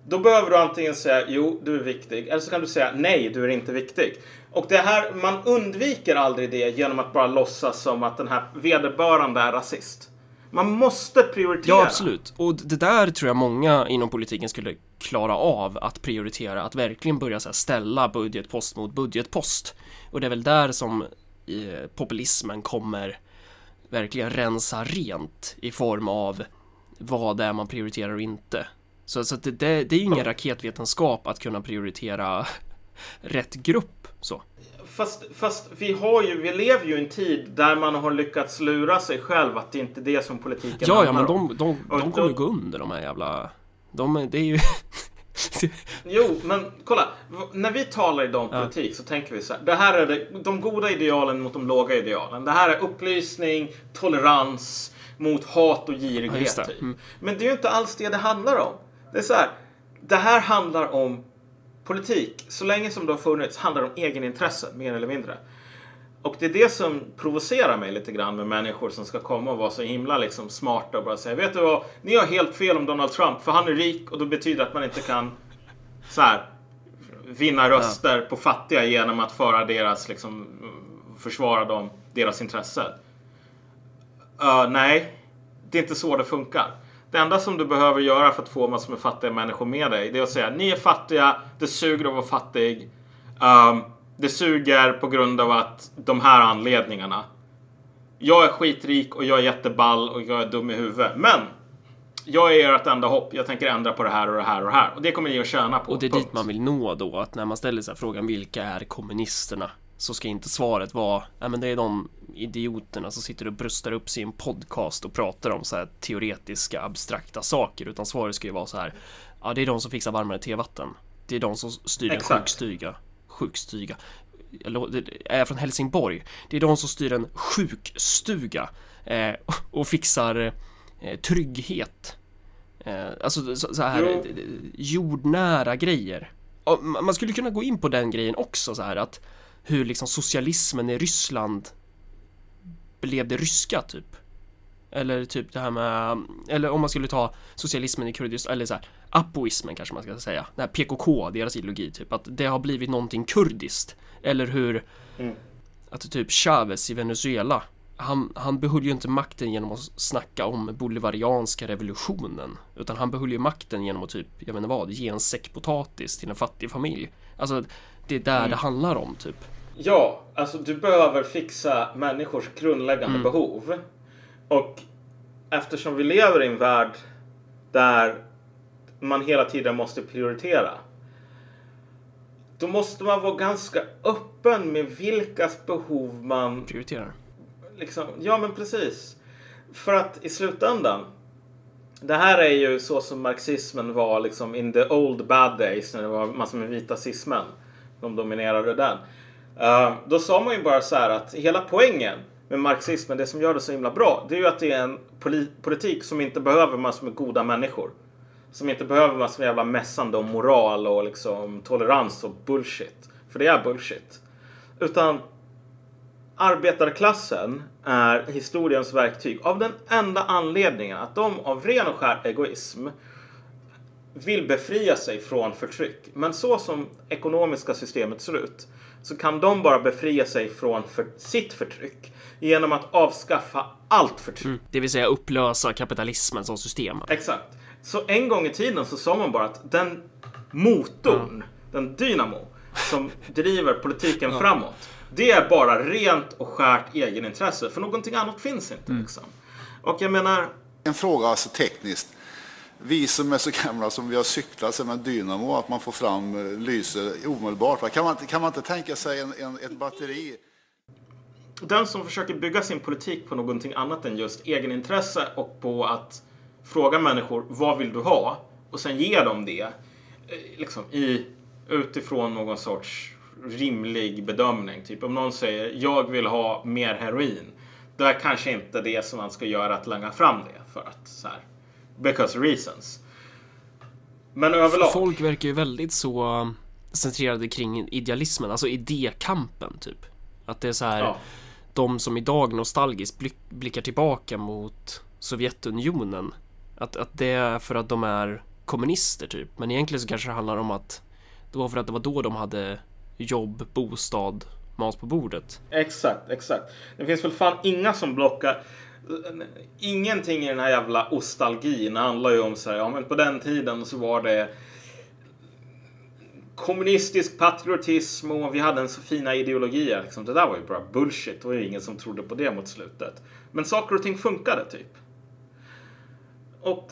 Då behöver du antingen säga jo, du är viktig, eller så kan du säga nej, du är inte viktig. Och det här, man undviker aldrig det genom att bara låtsas som att den här vederbörande är rasist. Man måste prioritera. ja absolut. Och det där tror jag många inom politiken skulle klara av att prioritera, att verkligen börja så ställa budgetpost mot budgetpost. Och det är väl där som eh, populismen kommer verkligen rensa rent i form av vad det är man prioriterar och inte. Så, så det, det, det är ju ingen raketvetenskap att kunna prioritera rätt grupp. Fast, fast vi, har ju, vi lever ju i en tid där man har lyckats lura sig själv att det inte är det som politiken Ja, ja, men de, de, de då- kommer gå under de här jävla... De, det är ju... Jo, men kolla. När vi talar idag om politik så tänker vi så här. Det här är det, de goda idealen mot de låga idealen. Det här är upplysning, tolerans mot hat och Ja, girighet. just det. typ. Mm. Men det är ju inte alls det det handlar om. Det är så här. Det här handlar om politik. Så länge som det har funnits handlar det om egenintresse, mer eller mindre. Och det är det som provocerar mig lite grann med människor som ska komma och vara så himla liksom smarta och bara säga Vet du vad? Ni har helt fel om Donald Trump för han är rik och då betyder det att man inte kan så här vinna röster på fattiga genom att föra deras liksom försvara dem, deras intressen. Uh, nej, det är inte så det funkar. Det enda som du behöver göra för att få massor med fattiga människor med dig, det är att säga ni är fattiga, det suger att vara fattig. Um, det suger på grund av att de här anledningarna. Jag är skitrik och jag är jätteball och jag är dum i huvudet. Men jag är ert enda hopp. Jag tänker ändra på det här och det här och det här. Och det kommer ni att tjäna på. Och det är punkt. dit man vill nå då, att när man ställer sig frågan vilka är kommunisterna? Så ska inte svaret vara, nej men det är de idioterna som sitter och bröstar upp sin podcast och pratar om så här teoretiska abstrakta saker. Utan svaret ska ju vara så här, ja det är de som fixar varmare tevatten. Det är de som styr en Exakt. sjukstuga. Sjukstuga. Jag är från Helsingborg. Det är de som styr en sjukstuga. Eh, och fixar eh, trygghet. Eh, alltså så, så här Jo. jordnära grejer. Och ma- man skulle kunna gå in på den grejen också så här att hur liksom socialismen i Ryssland blev det ryska typ. Eller typ det här med, eller om man skulle ta socialismen i Kurdistan, eller så här, apoismen kanske man ska säga. Det här PKK, deras ideologi typ, att det har blivit någonting kurdiskt. Eller hur, Mm. att typ Chavez i Venezuela, han, han behöll ju inte makten genom att snacka om bolivarianska revolutionen. Utan han behöll ju makten genom att typ, jag vet inte vad, ge en säck potatis till en fattig familj. Alltså, det är där det handlar om typ. Ja, alltså du behöver fixa människors grundläggande Mm. behov. Och eftersom vi lever i en värld där man hela tiden måste prioritera. Då måste man vara ganska öppen med vilkas behov man Prioriterar. liksom, ja men precis. För att i slutändan. Det här är ju så som marxismen var liksom in the old bad days när det var massor med vita cismen. De dominerade den. Ehm, då sa man ju bara så här att hela poängen med marxismen, det som gör det så himla bra, det är ju att det är en politik som inte behöver massor med goda människor. Som inte behöver massor med jävla mässande om moral och liksom tolerans och bullshit. För det är bullshit. Utan arbetarklassen är historiens verktyg av den enda anledningen att de av ren och skär egoism vill befria sig från förtryck. Men så som ekonomiska systemet ser ut så kan de bara befria sig från för sitt förtryck genom att avskaffa allt förtryck. Det vill säga upplösa kapitalismen som system. Exakt. Så en gång i tiden så sa man bara att den motorn, den dynamo som driver politiken framåt. Det är bara rent och skärt egenintresse. För någonting annat finns inte liksom. Och jag menar, En fråga alltså tekniskt. Vi som är så gamla som vi har cyklat sen med dynamo, att man får fram eh, lyse omedelbart. Kan man, inte- kan man inte tänka sig en, en, ett batteri? den som försöker bygga sin politik på någonting annat än just egenintresse och på att fråga människor vad vill du ha och sen ge dem det eh, liksom i, utifrån någon sorts rimlig bedömning. Typ om någon säger jag vill ha mer heroin. Då är kanske inte det som man ska göra att langa fram det för att så här, because reasons. Men överlag. Folk verkar ju väldigt så centrerade kring idealismen, alltså idékampen typ. Att det är så här, Ja. de som idag nostalgiskt blick, blickar tillbaka mot Sovjetunionen. Att, att det är för att de är kommunister typ. Men egentligen så kanske det handlar om att det var för att det var då de hade jobb, bostad, mat på bordet. Exakt, exakt. Det finns väl fan inga som blockar. Ingenting i den här jävla ostalgin handlar ju om så här, ja men på den tiden så var det kommunistisk patriotism och vi hade en så fina ideologier. Liksom. Det där var ju bara bullshit. Det var ju ingen som trodde på det mot slutet. Men saker och ting funkade typ. Och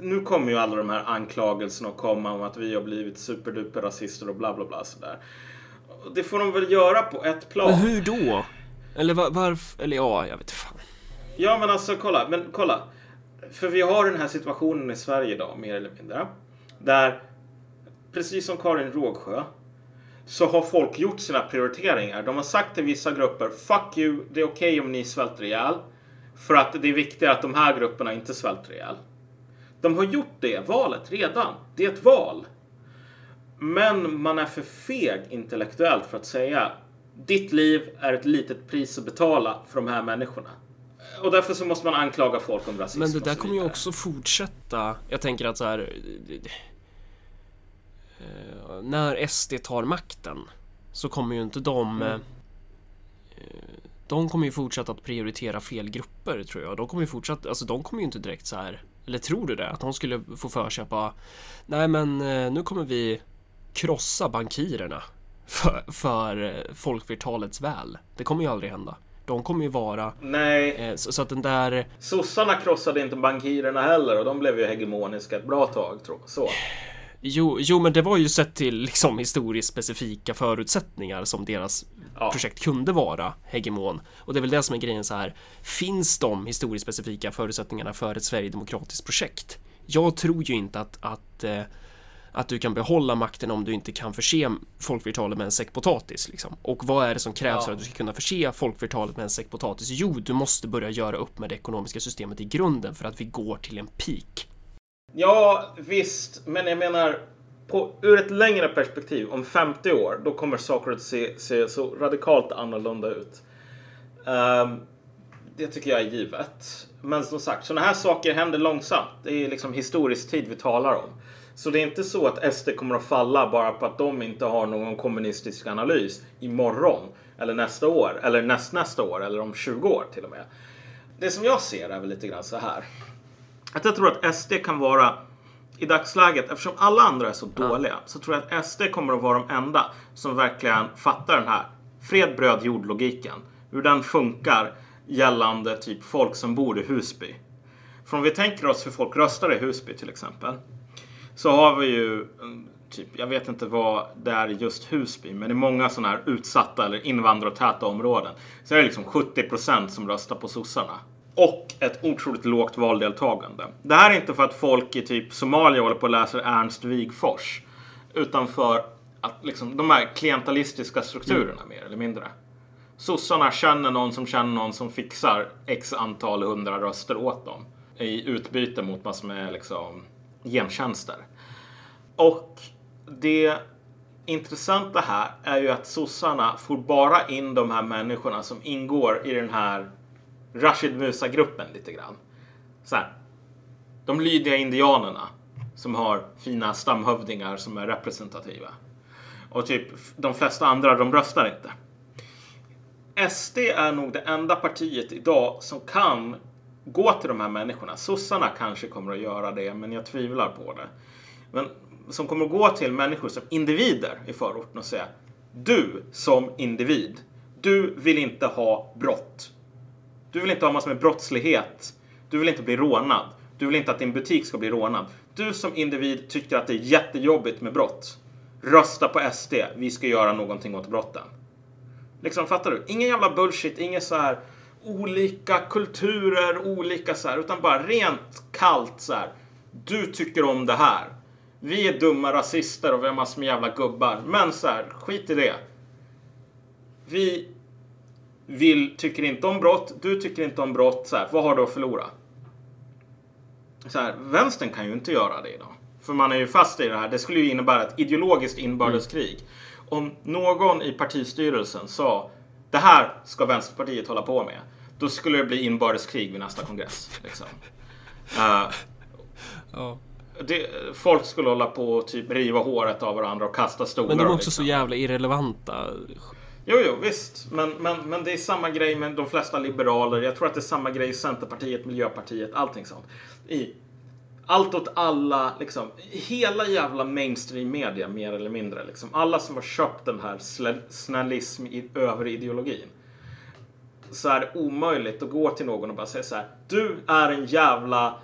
nu kommer ju alla de här anklagelserna att komma om att vi har blivit superduper rasister och bla bla bla sådär. Det får de väl göra på ett plan. Men hur då? Eller var, varför? Eller ja, jag vet fan. Ja men alltså kolla, men kolla. För vi har den här situationen i Sverige idag mer eller mindre. Där, precis som Karin Rågsjö, så har folk gjort sina prioriteringar. De har sagt till vissa grupper, fuck you, det är okej om ni svälter ihjäl. För att det är viktigare att de här grupperna inte svälter ihjäl. De har gjort det valet redan. Det är ett val. Men man är för feg intellektuellt för att säga ditt liv är ett litet pris att betala för de här människorna. Och därför så måste man anklaga folk om rasism Men det där kommer ju också fortsätta. Jag tänker att så här. eh, När SD tar makten så kommer ju inte de Mm. eh, De kommer ju fortsätta att prioritera fel grupper tror jag. De kommer ju fortsätta, alltså de kommer ju inte direkt så här. Eller tror du det? Att de skulle få för sig att bara, Nej men eh, nu kommer vi krossa bankirerna för, för eh, folkflertalets väl. Det kommer ju aldrig hända. De kommer ju vara Nej, eh, så, så att den där sossarna krossade inte bankirerna heller och de blev ju hegemoniska ett bra tag. Tror jag. Så. Jo, jo, men det var ju sett till liksom historiskt specifika förutsättningar som deras Ja. projekt kunde vara hegemon. Och det är väl det som är grejen så här. Finns de historiskt specifika förutsättningarna för ett sverigedemokratiskt projekt? Jag tror ju inte att, att, eh, att du kan behålla makten om du inte kan förse folkflertalet med en säck potatis. Liksom. Och vad är det som krävs Ja. för att du ska kunna förse folkflertalet med en säck potatis? Jo, du måste börja göra upp med det ekonomiska systemet i grunden för att vi går till en peak. Ja, visst. Men jag menar, på, ur ett längre perspektiv, om 50 år, då kommer saker att se, se så radikalt annorlunda ut. Ehm, det tycker jag är givet. Men som sagt, sådana här saker händer långsamt. Det är liksom historisk tid vi talar om. Så det är inte så att SD kommer att falla bara på att de inte har någon kommunistisk analys imorgon, eller nästa år, eller nästnästa år, eller om 20 år till och med. Det som jag ser är väl lite grann så här. Att jag tror att SD kan vara i dagsläget, eftersom alla andra är så dåliga, så tror jag att SD kommer att vara de enda som verkligen fattar den här fred, bröd, jord-logiken. Hur den funkar gällande typ folk som bor i Husby. För om vi tänker oss hur folk röstar i Husby till exempel. Så har vi ju, mm, typ, jag vet inte vad det är just Husby, men i många sådana här utsatta eller invandrartäta områden så är det liksom 70% som röstar på sossarna. Och ett otroligt lågt valdeltagande. Det här är inte för att folk i typ Somalia håller på och läser Ernst Wigfors. Utan för att liksom, de här klientalistiska strukturerna mer eller mindre. Sossarna känner någon som känner någon som fixar x antal hundra röster åt dem. I utbyte mot massor med liksom gentjänster. Och det intressanta här är ju att sossarna får bara in de här människorna som ingår i den här Rashid Musa-gruppen lite grann. Så här. De lydiga indianerna som har fina stamhövdingar som är representativa. Och typ de flesta andra, de röstar inte. SD är nog det enda partiet idag som kan gå till de här människorna. Sossarna kanske kommer att göra det, men jag tvivlar på det. Men som kommer att gå till människor som individer i förorten och säga Du som individ, du vill inte ha brott. Du vill inte ha massor med brottslighet. Du vill inte bli rånad. Du vill inte att din butik ska bli rånad. Du som individ tycker att det är jättejobbigt med brott. Rösta på SD. Vi ska göra någonting åt brotten. Liksom, fattar du? Ingen jävla bullshit, inget så här olika kulturer, olika så här, utan bara rent kallt så här. Du tycker om det här. Vi är dumma rasister och vi har massor med jävla gubbar. Men så här, skit i det. Vi vill, tycker inte om brott, du tycker inte om brott. Så här, vad har du att förlora? Så här, vänstern kan ju inte göra det idag. För man är ju fast i det här. Det skulle ju innebära ett ideologiskt inbördeskrig. Om någon i partistyrelsen sa det här ska Vänsterpartiet hålla på med. Då skulle det bli inbördeskrig vid nästa kongress. Liksom. Uh, Ja. det, folk skulle hålla på och typ riva håret av varandra och kasta stolar. Men de är också så liksom. jävla irrelevanta. Jo, jo, visst. Men, men, men det är samma grej med de flesta liberaler. Jag tror att det är samma grej i Centerpartiet, Miljöpartiet, allting sånt. I allt åt alla, liksom. Hela jävla mainstream media, mer eller mindre. Liksom. Alla som har köpt den här snällism i, över ideologin. Så är det omöjligt att gå till någon och bara säga så här. Du är en jävla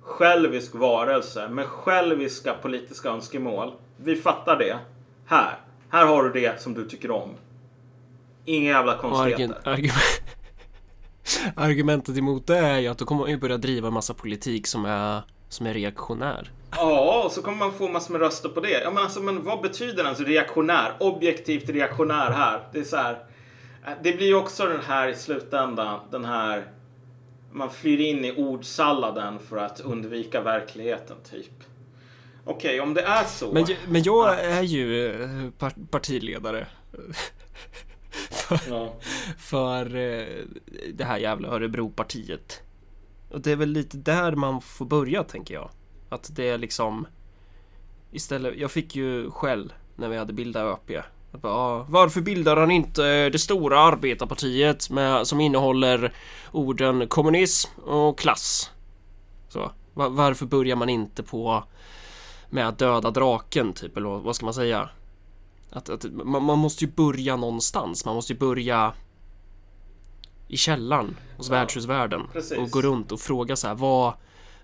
självisk varelse med själviska politiska önskemål. Vi fattar det. Här. Här har du det som du tycker om. Inga jävla konstigheter. argu- argument, argumentet emot det är ju att då kommer man ju börja driva massa politik som är, som är reaktionär. Ja, och så kommer man få massor med röster på det. Ja, men alltså, men vad betyder ens reaktionär? Objektivt reaktionär här. Det är så här. Eh, Det blir ju också den här i slutändan, den här man flyr in i ordsalladen för att undvika verkligheten, typ. Okej, om det är så. Men, jag- men jag är ju eh, par- partiledare. Ja. för eh, det här jävla Örebropartiet. Och det är väl lite där man får börja tänker jag. Att det är liksom Istället, jag fick ju skäll när vi hade bildat ÖP. Bara, ah, varför bildar han inte det stora arbetarpartiet med, som innehåller orden kommunism och klass? Så, va- varför börjar man inte på med att döda draken typ, eller vad ska man säga? Att, att man, man måste ju börja någonstans. Man måste ju börja i källaren hos Ja, värdshusvärlden precis. och gå runt och fråga så här vad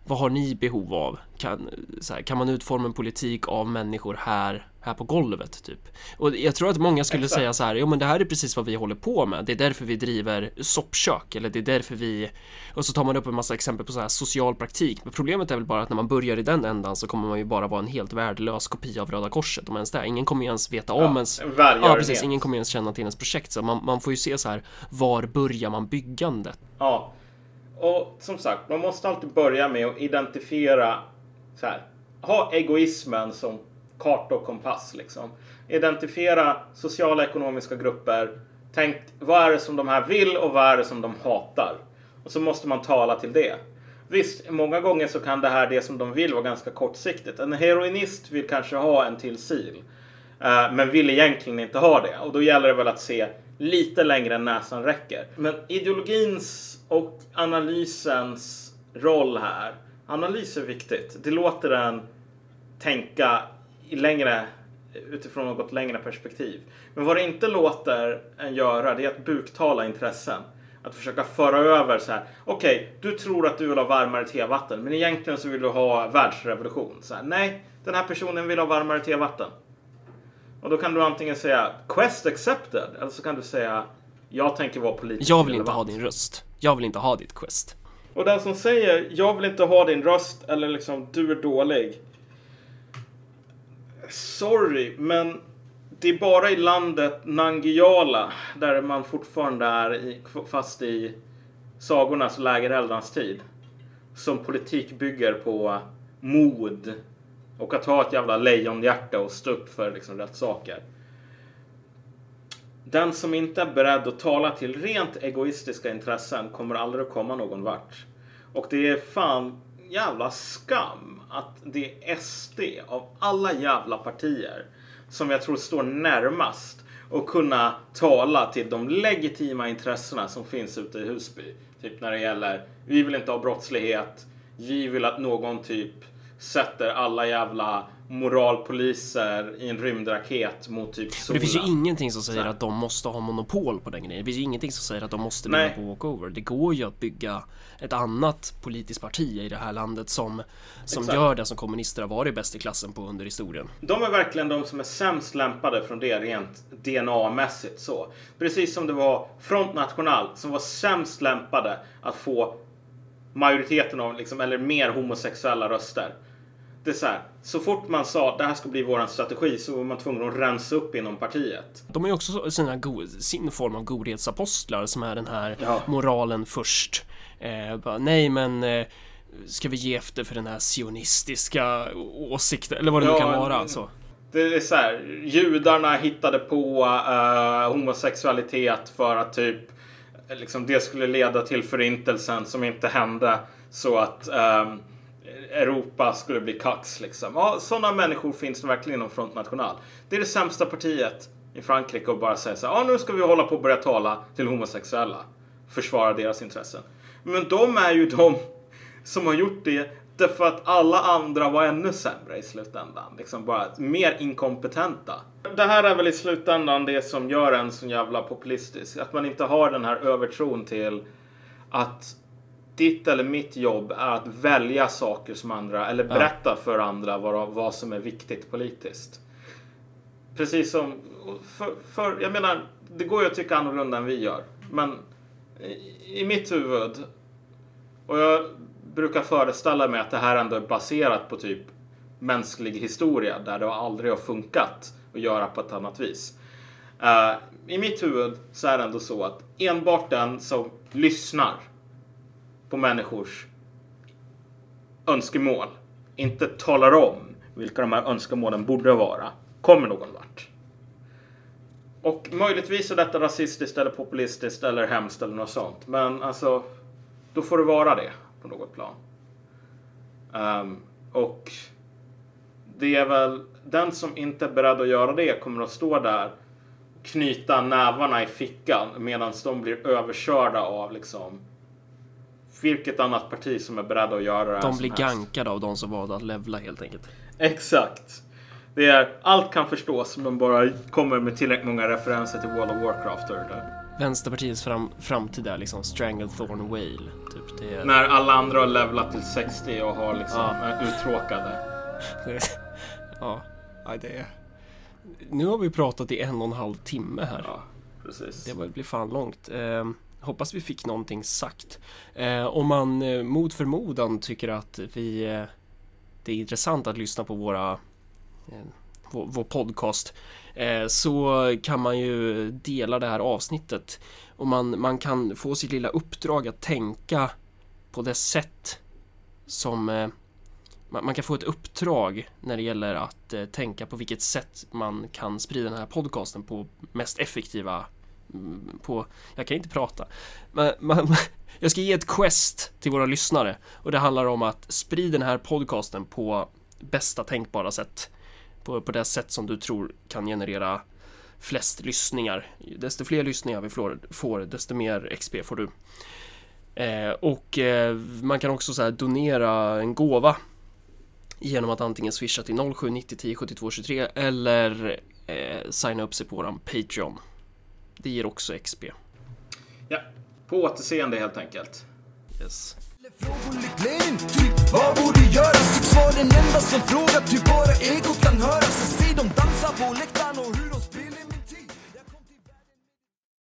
vad har ni behov av? Kan, här, kan man utforma en politik av människor här, här på golvet typ? Och jag tror att många skulle Exakt. säga så här, jo men det här är precis vad vi håller på med. Det är därför vi driver soppkök eller det är därför vi och så tar man upp en massa exempel på så här social praktik. Men problemet är väl bara att när man börjar i den ändan så kommer man ju bara vara en helt värdelös kopia av Röda Korset om ens det. Ingen kommer ju ens veta om ens en välgörenhet. Ja precis, ingen kommer ens känna till ens projekt så man, man får ju se så här var börjar man byggandet? Ja. Och som sagt, man måste alltid börja med att identifiera så här. Ha egoismen som karta och kompass liksom. Identifiera sociala och ekonomiska grupper. Tänk, vad är det som de här vill och vad är det som de hatar? Och så måste man tala till det. Visst, många gånger så kan det här, det som de vill, vara ganska kortsiktigt. En heroinist vill kanske ha en till sil. Eh, men vill egentligen inte ha det. Och då gäller det väl att se lite längre än näsan räcker. Men ideologins och analysens roll här. Analys är viktigt. Det låter en tänka i längre, utifrån något längre perspektiv. Men vad det inte låter en göra det är att buktala intressen. Att försöka föra över så här. Okej, du tror att du vill ha varmare tevatten, men egentligen så vill du ha världsrevolution. Så här, nej, den här personen vill ha varmare tevatten. Och då kan du antingen säga Quest accepted, eller så kan du säga Jag tänker vara politiskt Jag vill inte ha relevant." din röst. Jag vill inte ha ditt quest. Och den som säger jag vill inte ha din röst eller liksom du är dålig. Sorry, men det är bara i landet Nangijala där man fortfarande är i, fast i sagornas och lägereldarnas tid. Som politik bygger på mod Och att ha ett jävla lejonhjärta och stå upp för liksom rätt saker. Den som inte är beredd att tala till rent egoistiska intressen kommer aldrig att komma någon vart. Och det är fan jävla skam att det är SD av alla jävla partier som jag tror står närmast och kunna tala till de legitima intressena som finns ute i Husby. Typ när det gäller, vi vill inte ha brottslighet, vi vill att någon typ sätter alla jävla moralpoliser i en rymdraket mot typ solen. det finns ju ingenting som säger att de måste ha monopol på den grejen. Det finns ju ingenting som säger att de måste vinna på walkover. Det går ju att bygga ett annat politiskt parti i det här landet som, som Exakt. gör det som kommunister har varit bäst i klassen på under historien. De är verkligen de som är sämst lämpade från det rent DNA-mässigt så. Precis som det var Front National som var sämst lämpade att få majoriteten av, liksom, eller mer homosexuella röster. Det är så här, så fort man sa att det här ska bli våran strategi så var man tvungen att rensa upp inom partiet. De har ju också sina sin form av godhetsapostlar som är den här Ja. moralen först. Eh, bara, nej men eh, ska vi ge efter för den här sionistiska åsikten eller vad det nu Ja, kan vara. mm. Så. Det är så här, judarna hittade på eh, homosexualitet för att typ liksom det skulle leda till förintelsen som inte hände så att ehm, Europa skulle bli kax liksom. Ja, sådana människor finns det verkligen inom Front National. Det är det sämsta partiet i Frankrike och bara säga så här, ja nu ska vi hålla på och börja tala till homosexuella. Försvara deras intressen. Men de är ju de som har gjort det därför att alla andra var ännu sämre i slutändan. Liksom bara mer inkompetenta. Det här är väl i slutändan det som gör en så jävla populistisk. Att man inte har den här övertron till att ditt eller mitt jobb är att välja saker som andra eller berätta för andra vad, vad som är viktigt politiskt. Precis som, för, för, jag menar, det går ju att tycka annorlunda än vi gör. Men i, i mitt huvud, och jag brukar föreställa mig att det här ändå är baserat på typ mänsklig historia där det aldrig har funkat att göra på ett annat vis. Eh, I mitt huvud så är det ändå så att enbart den som lyssnar på människors önskemål inte talar om vilka de här önskemålen borde vara kommer någon vart. Och möjligtvis är detta rasistiskt eller populistiskt eller hemskt eller något sånt. Men alltså, då får det vara det på något plan. Um, och det är väl den som inte är beredd att göra det kommer att stå där och knyta nävarna i fickan medan de blir överkörda av liksom vilket annat parti som är beredda att göra det här De blir gankade av de som valde att levla helt enkelt. Exakt. Det är, allt kan förstås men bara kommer med tillräckligt många referenser till World of Warcraft. Vänsterpartiets fram, framtid är liksom Stranglethorn Whale. Typ. Det är, När alla andra har levlat till 60 och har liksom Ja. är uttråkade. ja, nej, det är... Nu har vi pratat i en och en halv timme här. Ja, precis. Det blir fan långt. Eh, hoppas vi fick någonting sagt. Eh, om man eh, mot förmodan tycker att vi eh, det är intressant att lyssna på våra eh, vår, vår podcast eh, så kan man ju dela det här avsnittet och man, man kan få sitt lilla uppdrag att tänka på det sätt som eh, man, man kan få ett uppdrag när det gäller att eh, tänka på vilket sätt man kan sprida den här podcasten på mest effektiva på, jag kan inte prata. Men, men, jag ska ge ett quest till våra lyssnare och det handlar om att sprida den här podcasten på bästa tänkbara sätt. På, på det sätt som du tror kan generera flest lyssningar. Desto fler lyssningar vi får, får desto mer XP får du. Eh, och eh, man kan också så här donera en gåva genom att antingen swisha till 0790 10 72 23 eller eh, signa upp sig på våran Patreon. Det ger också XP. Ja, på återseende helt enkelt. Yes. Frågor